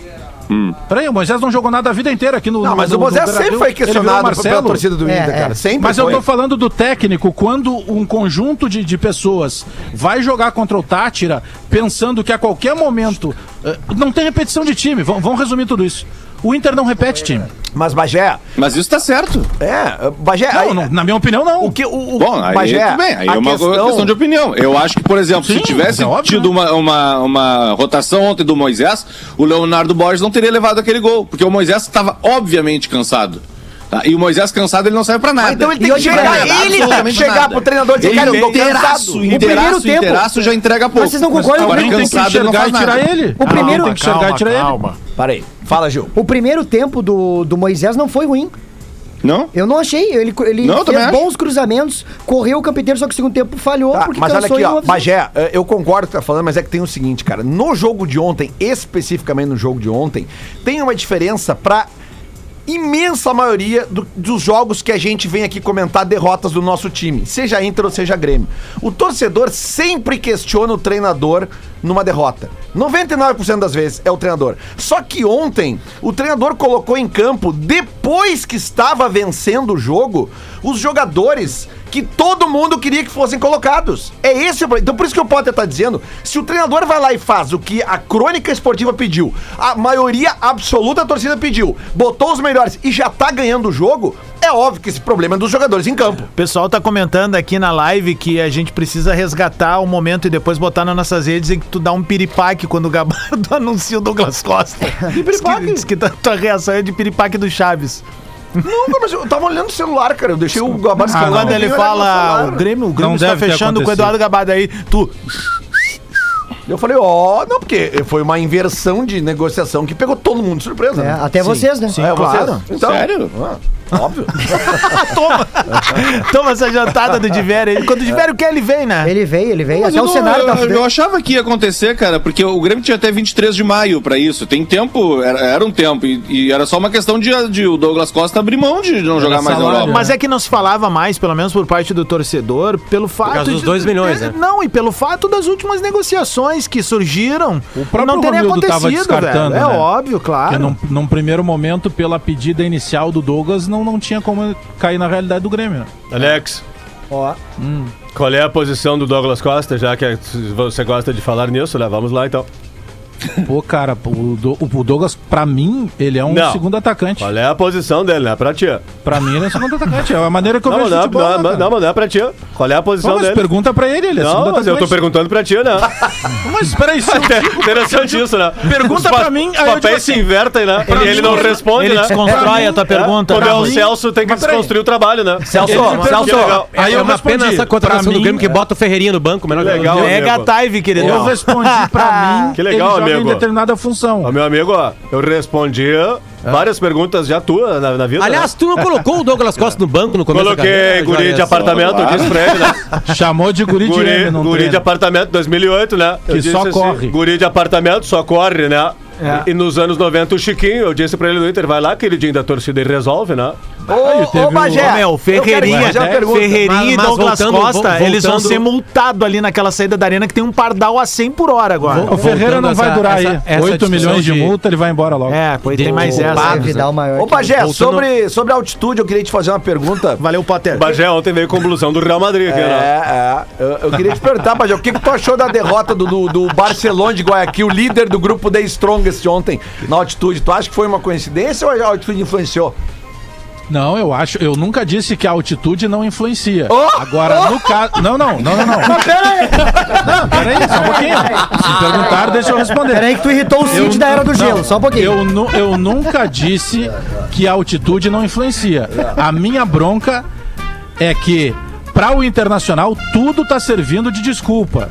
S1: Hum.
S7: Peraí, o Moisés não jogou nada a vida inteira aqui no.
S9: Não,
S7: no-
S9: mas
S7: no-
S9: o Moisés sempre foi
S7: Ele virou
S9: questionado pela
S7: Marcelo.
S9: torcida do
S8: É,
S9: Inter,
S8: é.
S9: cara. Sempre
S7: Mas eu
S9: foi.
S7: tô falando do técnico quando um conjunto de, de pessoas vai jogar contra o Tátira pensando que a qualquer momento. eh, Não tem repetição de time. Vamos resumir tudo isso. O Inter não repete time.
S9: Mas, Bagé,
S1: Mas isso tá certo.
S9: é, Bagé...
S7: Não,
S9: aí-
S7: não, na minha opinião, não.
S9: O que o, o
S1: Bom, aí
S9: Bagé,
S1: tudo bem. Aí
S9: a
S1: é uma questão... de opinião. Eu acho que, por exemplo,
S7: Sim,
S1: se tivesse
S7: é óbvio,
S1: tido
S7: né?
S1: uma, uma, uma rotação ontem do Moisés, o Leonardo Borges não teria levado aquele gol. Porque o Moisés estava obviamente cansado. tá? E o Moisés cansado ele não serve pra nada.
S9: Ah, então ele
S8: E
S9: tem que chegar,
S8: pra
S9: ele tem que chegar pro treinador e dizer,
S1: Ele
S9: cara, eu tô cansado.
S8: primeiro
S1: inteiraço,
S8: tempo-
S1: inteiraço já entrega pouco.
S8: Vocês não concordam
S1: Agora
S8: comigo?
S7: Alguém tem que
S1: cansado,
S7: enxergar e tirar ele.
S8: O primeiro-
S7: tem que enxergar e tirar ele.
S2: calma.
S9: Para aí. Fala, Gil.
S8: O primeiro tempo do, do Moisés não foi ruim.
S1: Não?
S8: Eu não achei. Ele, ele
S1: Não,
S8: fez
S1: acho.
S8: bons cruzamentos, correu o campo inteiro, só que o segundo tempo falhou
S9: Tá,
S8: porque
S9: mas olha aqui, ó. Bagé, eh, eu concordo com o que tá falando, mas é que tem o seguinte, cara. No jogo de ontem, especificamente no jogo de ontem, tem uma diferença pra imensa maioria do- dos jogos que a gente vem aqui comentar derrotas do nosso time, seja Inter ou seja Grêmio. O torcedor sempre questiona o treinador numa derrota. 99% das vezes é o treinador. Só que ontem, o treinador colocou em campo, depois que estava vencendo o jogo, os jogadores que todo mundo queria que fossem colocados. É esse o problema. Então por isso que o Potter tá dizendo, se o treinador vai lá e faz o que a crônica esportiva pediu, a maioria absoluta da torcida pediu, botou os melhores e já tá ganhando o jogo, é óbvio que esse problema é dos jogadores em campo.
S2: O pessoal tá comentando aqui na live que a gente precisa resgatar o momento e depois botar nas nossas redes e que tu dá um piripaque quando o Gabardo anuncia o Douglas Costa. Que
S9: piripaque?
S2: Diz que, diz que tua reação é de piripaque do Chaves.
S9: Não, mas eu tava olhando o celular, cara. Eu deixei o Gabardo
S2: Ah, quando ele fala o Grêmio, o Grêmio
S7: Não
S2: está fechando com o. Eduardo Gabardo aí, tu
S9: Eu falei, ó, não, porque foi uma inversão de negociação que pegou todo mundo de surpresa.
S8: É,
S9: né?
S8: até vocês, né?
S2: Sim,
S9: É,
S2: claro.
S9: vocês. Então,
S1: Sério?
S9: ah, óbvio.
S2: toma. toma essa jantada do Divério. Quando o Divério quer, ele vem, né?
S8: Ele veio, ele veio.
S1: Mas
S8: Até
S1: eu,
S8: o
S1: não-
S8: cenário
S1: eu,
S8: tá
S1: eu
S8: fudendo.
S1: achava que ia acontecer, cara, porque o Grêmio tinha até 23 de maio pra isso. Tem tempo, era, era um tempo. E, e era só uma questão de, de o Douglas Costa abrir mão de não jogar mais na Europa.
S2: Mas é que não se falava mais, pelo menos por parte do torcedor, pelo fato
S5: causa dos
S2: de-
S5: dois milhões, né?
S2: Não, e pelo fato das últimas negociações que surgiram
S7: O próprio
S2: não terem
S7: Romildo
S2: acontecido, velho.
S7: descartando,
S2: É
S7: né?
S2: óbvio, claro.
S7: num, num primeiro momento, pela pedida inicial do Douglas, não, não tinha como cair na realidade do Grêmio.
S6: Alex,
S8: Ó,
S6: qual é a posição do Douglas Costa? Já que você gosta de falar nisso, né? Vamos lá então.
S7: Pô, cara, o, o Douglas, pra mim, ele é um
S6: Não.
S7: segundo atacante.
S6: Qual é a posição dele, né? Pra ti.
S7: Pra mim, ele é um segundo atacante. É a maneira que eu
S6: Não,
S7: vejo
S6: não,
S7: futebol.
S6: não,
S7: né,
S6: não, não, mas não é pra ti. Qual é a
S7: Pô,
S6: posição
S7: mas
S6: dele?
S7: pergunta pra ele, ele é
S6: Não,
S7: segundo
S6: mas eu tô perguntando pra ti, né?
S7: Mas peraí, se digo-
S6: Interessante isso, né?
S7: Pergunta pra mim,
S6: Os
S7: aí eu digo
S6: papéis
S7: assim,
S6: se invertem, né? E ele não responde,
S2: Ele
S6: né?
S2: desconstrói a tua pergunta.
S6: Quando
S2: né?
S6: é o
S7: mim-
S6: Celso, tem que desconstruir o trabalho, né?
S9: Celso,
S7: Ele
S9: Celso.
S7: Aí
S5: é
S7: eu
S5: uma
S7: respondi,
S5: pena essa contratação do
S7: mim,
S5: Grêmio que bota o Ferreirinha no banco, melhor
S6: Legal,
S5: jogador.
S2: É. Gataive, querido.
S7: Eu respondi pra mim
S6: Que legal,
S7: ele
S6: amigo.
S7: em determinada função.
S6: Ó, meu amigo, ó, eu respondi várias perguntas já tuas na, na vida.
S5: Aliás, tu não colocou o Douglas Costa no banco no
S6: né?
S5: começo da
S6: coloquei
S5: carreira,
S6: guri de apartamento, eu disse pra ele, né?
S7: Chamou de guri de
S6: Guri,
S7: M, não
S6: guri de apartamento 2008, né? Eu
S7: Que
S6: disse
S7: só corre.
S6: Guri de apartamento só corre, né?
S2: É.
S6: E, e nos anos 90 o Chiquinho, eu disse pra ele no Inter, vai lá, queridinho da torcida e resolve, né?
S9: Ô, ô,
S7: o-
S9: Bagé,
S2: Ô, meu, Ferreirinha,
S9: pergunta.
S2: Ferreirinha
S5: Mas-
S2: e Douglas
S5: voltando-
S2: Costa,
S5: vo-
S2: eles vão ser multados ali naquela saída da arena que tem um pardal a 100 por hora agora.
S7: O Ferreira não vai durar
S5: essa-
S7: aí.
S5: essa
S7: 8
S5: discussão
S7: milhões de
S5: de-
S7: multa, ele vai embora logo.
S2: É, pois tem mais
S5: o
S2: essa.
S5: Pagos,
S2: né?
S8: Vidal maior.
S9: Ô, Bagé,
S5: Voltando-
S9: sobre, sobre a altitude, eu queria te fazer uma pergunta.
S2: Valeu, Potter.
S6: Bagé ontem veio com blusão do Real Madrid aqui,
S9: É,
S6: né?
S9: é. Eu, eu queria te perguntar, Bagé, o que, que tu achou da derrota do, do, do Barcelona de Guayaquil, líder do grupo The Strongest ontem na altitude? Tu acha que foi uma coincidência ou a altitude influenciou?
S7: Não, eu acho. Eu nunca disse que a altitude não influencia.
S9: Oh!
S7: Agora, no caso. Não, não, não, não, não. Não, peraí, só um pouquinho. Se perguntar, deixa eu responder.
S8: Peraí que tu irritou o Cid da Era do Gelo,
S7: não,
S8: só um pouquinho.
S7: Eu, nu- eu nunca disse que a altitude não influencia. A minha bronca é que, para o Internacional, tudo tá servindo de desculpa.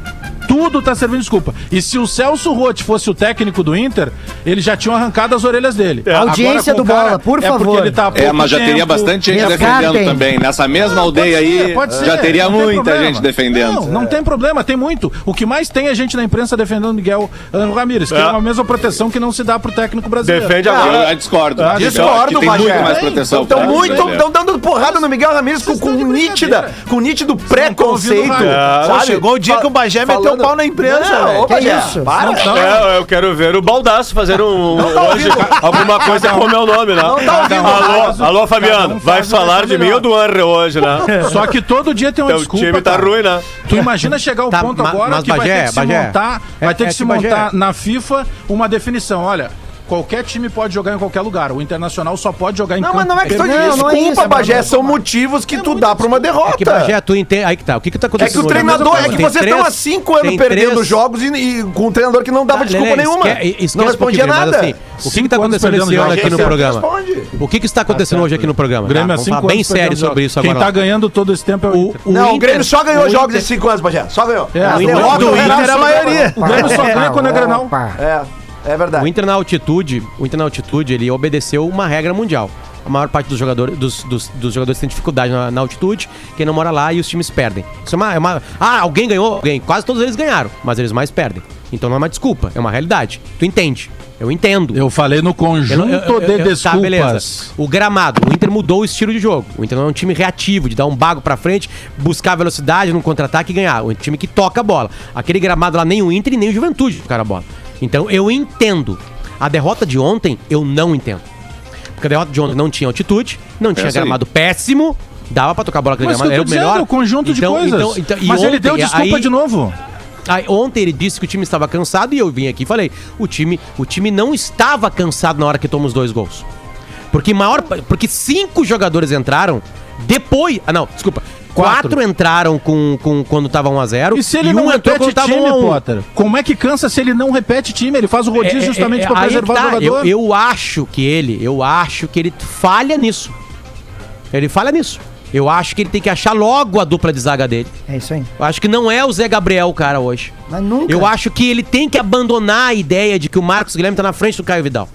S7: Tudo tá servindo de desculpa. E se o Celso Rotti fosse o técnico do Inter, eles já tinham arrancado as orelhas dele.
S8: Audiência
S7: com o
S8: do Bola, por
S7: é
S8: favor.
S7: porque ele tá
S1: É, mas já teria
S7: tempo.
S1: bastante gente
S8: Resgatem.
S1: defendendo também. Nessa mesma aldeia
S7: Pode ser,
S1: aí,
S7: pode ser,
S1: já teria
S7: não
S1: muita
S7: problema.
S1: gente defendendo.
S7: Não, não tem problema, tem muito. O que mais tem é gente na imprensa defendendo o Miguel Angel Ramírez, que
S6: É.
S7: é uma mesma proteção que não se dá pro técnico brasileiro.
S6: Defende
S1: Eu,
S6: agora.
S1: eu discordo.
S7: Ah,
S9: discordo,
S1: Que tem muito mais proteção.
S9: Estão muito, estão dando porrada no Miguel Ramirez com, com nítida, com nítido preconceito.
S6: É.
S2: Chegou o dia que o Bagé meteu pau na imprensa,
S9: Não,
S2: velho.
S8: Que
S9: Bagé,
S8: isso?
S9: para.
S7: Não,
S6: É, eu quero ver o Baldaço fazer um,
S9: tá
S6: hoje alguma coisa com o meu nome, né?
S9: Não tá ouvindo.
S6: Alô, alô, Fabiano,
S7: um
S6: vai
S7: o
S6: falar de mim ou do Henry hoje, né?
S7: Só que todo dia tem uma
S6: Teu
S7: desculpa.
S6: time tá
S7: cara.
S6: ruim, né?
S7: Tu imagina chegar ao
S5: Tá,
S7: ponto agora que vai
S5: Bagé,
S7: ter que se
S5: Bagé,
S7: montar,
S5: é-
S7: vai ter
S5: é
S7: que se
S5: que, Bagé-
S7: montar na FIFA uma definição. Olha, qualquer time pode jogar em qualquer lugar. O Internacional só pode jogar em
S9: Não,
S7: campo
S9: mas não é questão de
S8: Não, não é
S9: desculpa,
S8: isso,
S9: Bagé.
S8: mano.
S9: São motivos que tu dá pra uma derrota.
S5: É que Bagé, tu entende. Aí que tá. O que que tá
S9: É que
S5: acontecendo
S9: o treinador, é que vocês estão há cinco anos perdendo
S5: três-
S9: jogos e, e com um treinador que não dava
S5: Tá,
S9: desculpa
S5: Lelê,
S9: nenhuma.
S5: esque- esquece
S9: não respondia
S5: mas
S9: nada.
S5: assim, o que que tá acontecendo esse ano aqui no
S9: Você
S5: programa? O que que está acontecendo hoje aqui no programa?
S7: Grêmio
S5: Tá,
S7: há
S5: Vamos
S7: cinco
S5: falar bem sério sobre isso
S7: Quem
S5: agora.
S7: tá ganhando todo esse tempo é o,
S5: O,
S7: Inter.
S5: o
S9: Não, o Grêmio só ganhou
S5: o
S9: jogos
S5: Inter-
S9: nesses cinco anos, Bagé. Só ganhou.
S7: É,
S9: As
S7: o
S9: derrotas
S2: do Inter é a maioria.
S7: O Grêmio só ganha quando é Grenal.
S9: É, é verdade.
S5: O Inter na altitude, o Inter na altitude, ele obedeceu uma regra mundial. A maior parte dos jogadores, dos, dos, dos jogadores tem dificuldade na, na altitude, quem não mora lá e os times perdem. Isso é uma, é uma. Ah, alguém ganhou? Alguém. Quase todos eles ganharam, mas eles mais perdem. Então não é uma desculpa, é uma realidade. Tu entende? Eu entendo.
S7: Eu falei no
S5: Eu
S7: conjunto
S5: não- eu- eu-
S7: de
S5: eu- tá,
S7: desculpas.
S5: beleza. O gramado, o Inter mudou o estilo de jogo. O Inter não é um time reativo, de dar um bago pra frente, buscar velocidade num contra-ataque e ganhar. O time que toca a bola. Aquele gramado lá, nem o Inter e nem o Juventude tocaram a bola. Então eu entendo. A derrota de ontem, eu não entendo. Porque a derrota de ontem não tinha altitude, não tinha
S1: Essa aí.
S5: gramado péssimo, dava pra tocar a bola
S7: que
S5: gramado, era o
S7: dizendo,
S5: melhor.
S7: o conjunto de
S5: Então-
S7: coisas.
S5: então- então-
S7: Mas ele
S5: ontem,
S7: deu desculpa
S5: aí-
S7: de novo.
S5: Aí, ontem ele disse que o time estava cansado e eu vim aqui e falei: o time, o time não estava cansado na hora que toma os dois gols. Porque maior, porque cinco jogadores entraram depois. Ah, não, desculpa. Quatro, entraram com, com quando tava 1 a 0
S7: E se ele
S5: e
S7: não
S5: um
S7: repete time,
S5: 1 a 1.
S7: Potter? Como é que cansa se ele não repete time? Ele faz o rodízio
S5: É,
S7: justamente
S5: é,
S7: pra
S5: é que
S7: preservar
S5: tá.
S7: o jogador.
S5: Eu, eu acho que ele, eu acho que ele falha nisso. Ele falha nisso. Eu acho que ele tem que achar logo a dupla de zaga dele.
S8: É isso aí.
S5: Eu acho que não é o Zé Gabriel o cara hoje.
S8: Mas nunca.
S5: Eu acho que ele tem que abandonar a ideia de que o Marcos Guilherme tá na frente do Caio Vidal.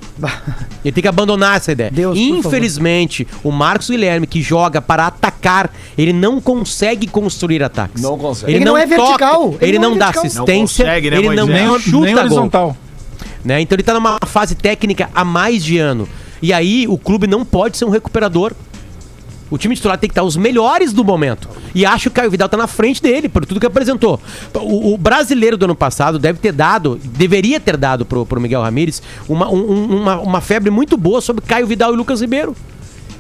S5: Ele tem que abandonar essa ideia.
S8: Deus,
S5: Infelizmente, o Marcos Guilherme, que joga para atacar, ele não consegue construir ataques.
S9: Não consegue.
S5: Ele,
S8: Ele
S5: não,
S8: não é vertical,
S5: toca,
S8: ele
S5: ele
S8: não
S5: não,
S8: é
S5: dá
S8: vertical.
S5: assistência,
S2: Não consegue, né,
S5: ele não
S7: nem,
S5: chuta
S7: nem
S5: gol.
S7: horizontal.
S5: Né? Então ele tá numa fase técnica há mais de ano. E aí o clube não pode ser um recuperador. O time titular tem que estar os melhores do momento. E acho que o Caio Vidal tá na frente dele, por tudo que apresentou. O, o brasileiro do ano passado deve ter dado, deveria ter dado pro, pro Miguel Ramírez uma, um- um- uma, uma febre muito boa sobre Caio Vidal e Lucas Ribeiro.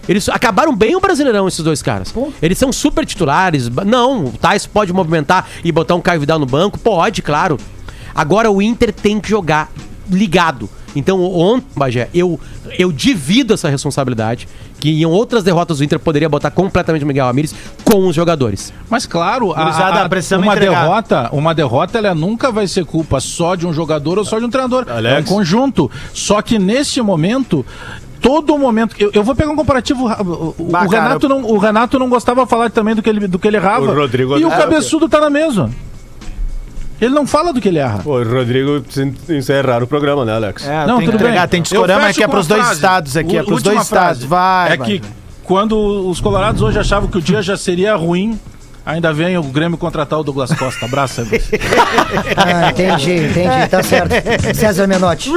S5: Eles acabaram bem o Brasileirão, esses dois caras. Eles são super titulares. Não, o Tais pode movimentar e botar um Caio Vidal no banco? Pode, claro. Agora o Inter tem que jogar ligado. Então, ontem, Bagé, eu, eu divido essa responsabilidade. Que em outras derrotas o Inter poderia botar completamente o Miguel Ramírez com os jogadores.
S7: Mas claro, a, a- uma
S2: entregar.
S7: derrota, uma derrota ela nunca vai ser culpa só de um jogador ou só de um treinador. É um conjunto. Só que neste momento Todo momento. Eu, eu vou pegar um comparativo. O,
S2: Bah,
S7: o
S2: cara,
S7: Renato não, o Renato não gostava de falar também do que ele, do que ele errava.
S6: O Rodrigo-
S7: e o cabeçudo tá na mesa. Ele não fala do que ele erra.
S6: Pô, o Rodrigo precisa encerrar o programa, né, Alex?
S2: É,
S7: Não,
S2: tem que
S7: tudo bem.
S2: entregar, tem
S7: Eu
S2: discorama
S7: fecho
S2: que é pros dois
S7: frase.
S2: estados aqui, é pros dois
S7: frase.
S2: estados. Vai,
S7: É
S2: vai,
S7: que
S2: vai.
S7: quando os colorados hoje achavam que o dia já seria ruim, ainda vem o Grêmio contratar o Douglas Costa. Abraço você.
S8: Ah, entendi, entendi, tá certo. César Menotti.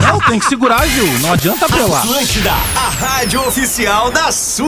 S7: Não, tem que segurar, Gil. Não adianta apelar.
S11: Atlântida, a rádio oficial da sua.